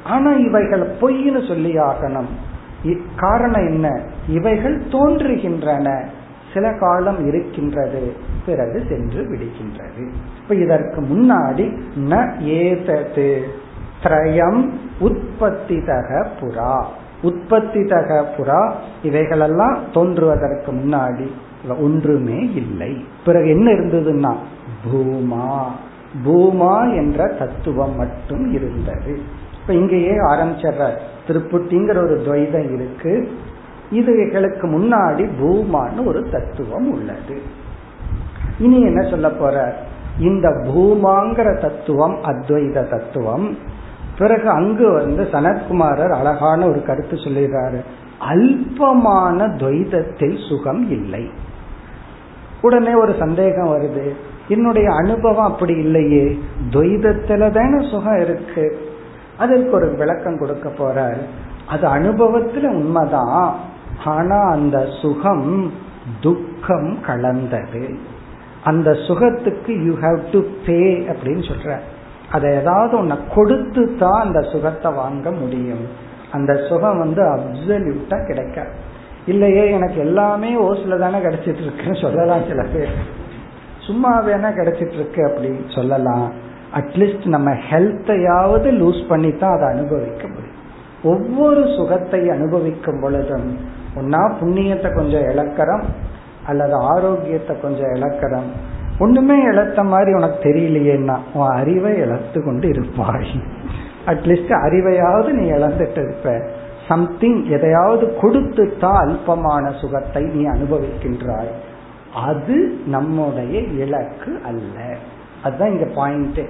ஆனா இவைகள் பொய்ன்னு சொல்லி ஆகணும். காரணம் என்ன? இவைகள் தோன்றுகின்றன. சில காலம் இருக்கின்றது. பிறகு சென்று விடுகின்றது. இப்ப இதற்கு முன்னாடி ந ஏதது. திரயம் உற்பத்தி தக புறா. உற்பத்தி தக புறா இவைகளெல்லாம் தோன்றுவதற்கு முன்னாடி ஒன்றுமே இல்லை. பிறகு என்ன இருந்ததுன்னா பூமா. பூமா என்ற தத்துவம் மட்டும் இருந்தது. இப்ப இங்கேயே ஆரம்பிச்சிடுற திருப்புட்டிங்கிற ஒரு துவைதம் இருக்கு. இதுகளுக்கு முன்னாடி பூமான்னு ஒரு தத்துவம் உள்ளது. இனி என்ன சொல்ல போற இந்த பூமாங்கிற தத்துவம் அத்வைத தத்துவம் பிறகு அங்கு வந்து சனத்குமாரர் அழகான ஒரு கருத்து சொல்லிடுறாரு. அல்பமான துவைதத்தில் சுகம் இல்லை. உடனே ஒரு சந்தேகம் வருது. என்னுடைய அனுபவம் அப்படி இல்லையே. துவைதத்துல தானே சுகம் இருக்கு. அதற்கு ஒரு விளக்கம் கொடுக்க போறார். அது அனுபவத்துல உண்மைதான். ஆனா அந்த சுகம் துக்கம் கலந்தது. அந்த சுகத்துக்கு யூ ஹாவ் டு பே அப்படின்னு சொல்ற அதை ஏதாவது ஒன்ன கொடுத்து தான் அந்த சுகத்தை வாங்க முடியும். அந்த சுகம் வந்து அப்சல்யூட்டா கிடைக்காது இல்லையே எனக்கு எல்லாமே ஓசில தானே கிடைச்சிட்டு இருக்குன்னு சொல்லலாம் சில பேர். சும்மா வேணா கிடைச்சிட்டு இருக்கு அப்படின்னு சொல்லலாம். அட்லீஸ்ட் நம்ம ஹெல்த்தையாவது லூஸ் பண்ணி தான் அதை அனுபவிக்க முடியும். ஒவ்வொரு சுகத்தை அனுபவிக்கும் பொழுதும் ஒன்னா புண்ணியத்தை கொஞ்சம் இழக்கிறோம் அல்லது ஆரோக்கியத்தை கொஞ்சம் இழக்கிறோம் ஒண்ணுமே இழத்த மாதிரி உனக்கு தெரியலையேன்னா உன் அறிவை இழத்து கொண்டு இருப்பாய். அட்லீஸ்ட் அறிவையாவது நீ இழந்துட்டு இருப்ப. சம்திங் எதையாவது கொடுத்து தான் அல்பமான சுகத்தை நீ அனுபவிக்கின்றாய். அது நம்முடைய இலக்கு அல்ல. அதுதான் இங்க பாயிண்ட்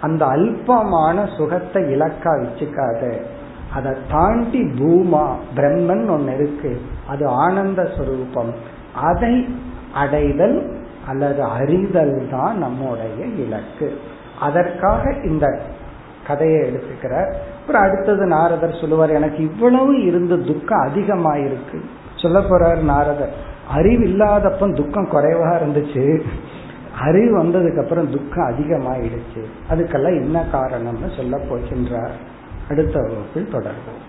அந்த அல்பமான சுகத்தை இலக்கா வச்சுக்காத. அதை தாண்டி பூமா பிரம்மன் ஒன்னு இருக்கு. அது ஆனந்த சுரூபம். அதை அடைதல் அல்லது அறிதல் தான் நம்முடைய இலக்கு. அதற்காக இந்த கதையை எடுத்துக்கிறார். அப்புறம் அடுத்தது நாரதர் சொல்லுவார் எனக்கு இவ்வளவு இருந்து துக்கம் அதிகமாயிருக்கு. சொல்ல போறார் நாரதர். அறிவு இல்லாதப்ப துக்கம் குறைவா இருந்துச்சு. அறிவு வந்ததுக்கு அப்புறம் துக்கம் அதிகமாயிடுச்சு. அதுக்கெல்லாம் என்ன காரணம்னு சொல்ல போகின்றார் அடுத்த வகுப்பில் தொடர்போம்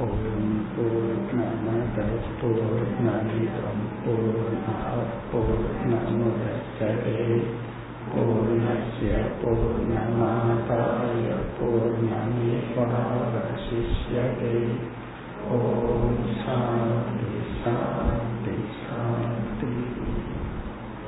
ஓம் பூர்ணமத பூர்ணமிதம்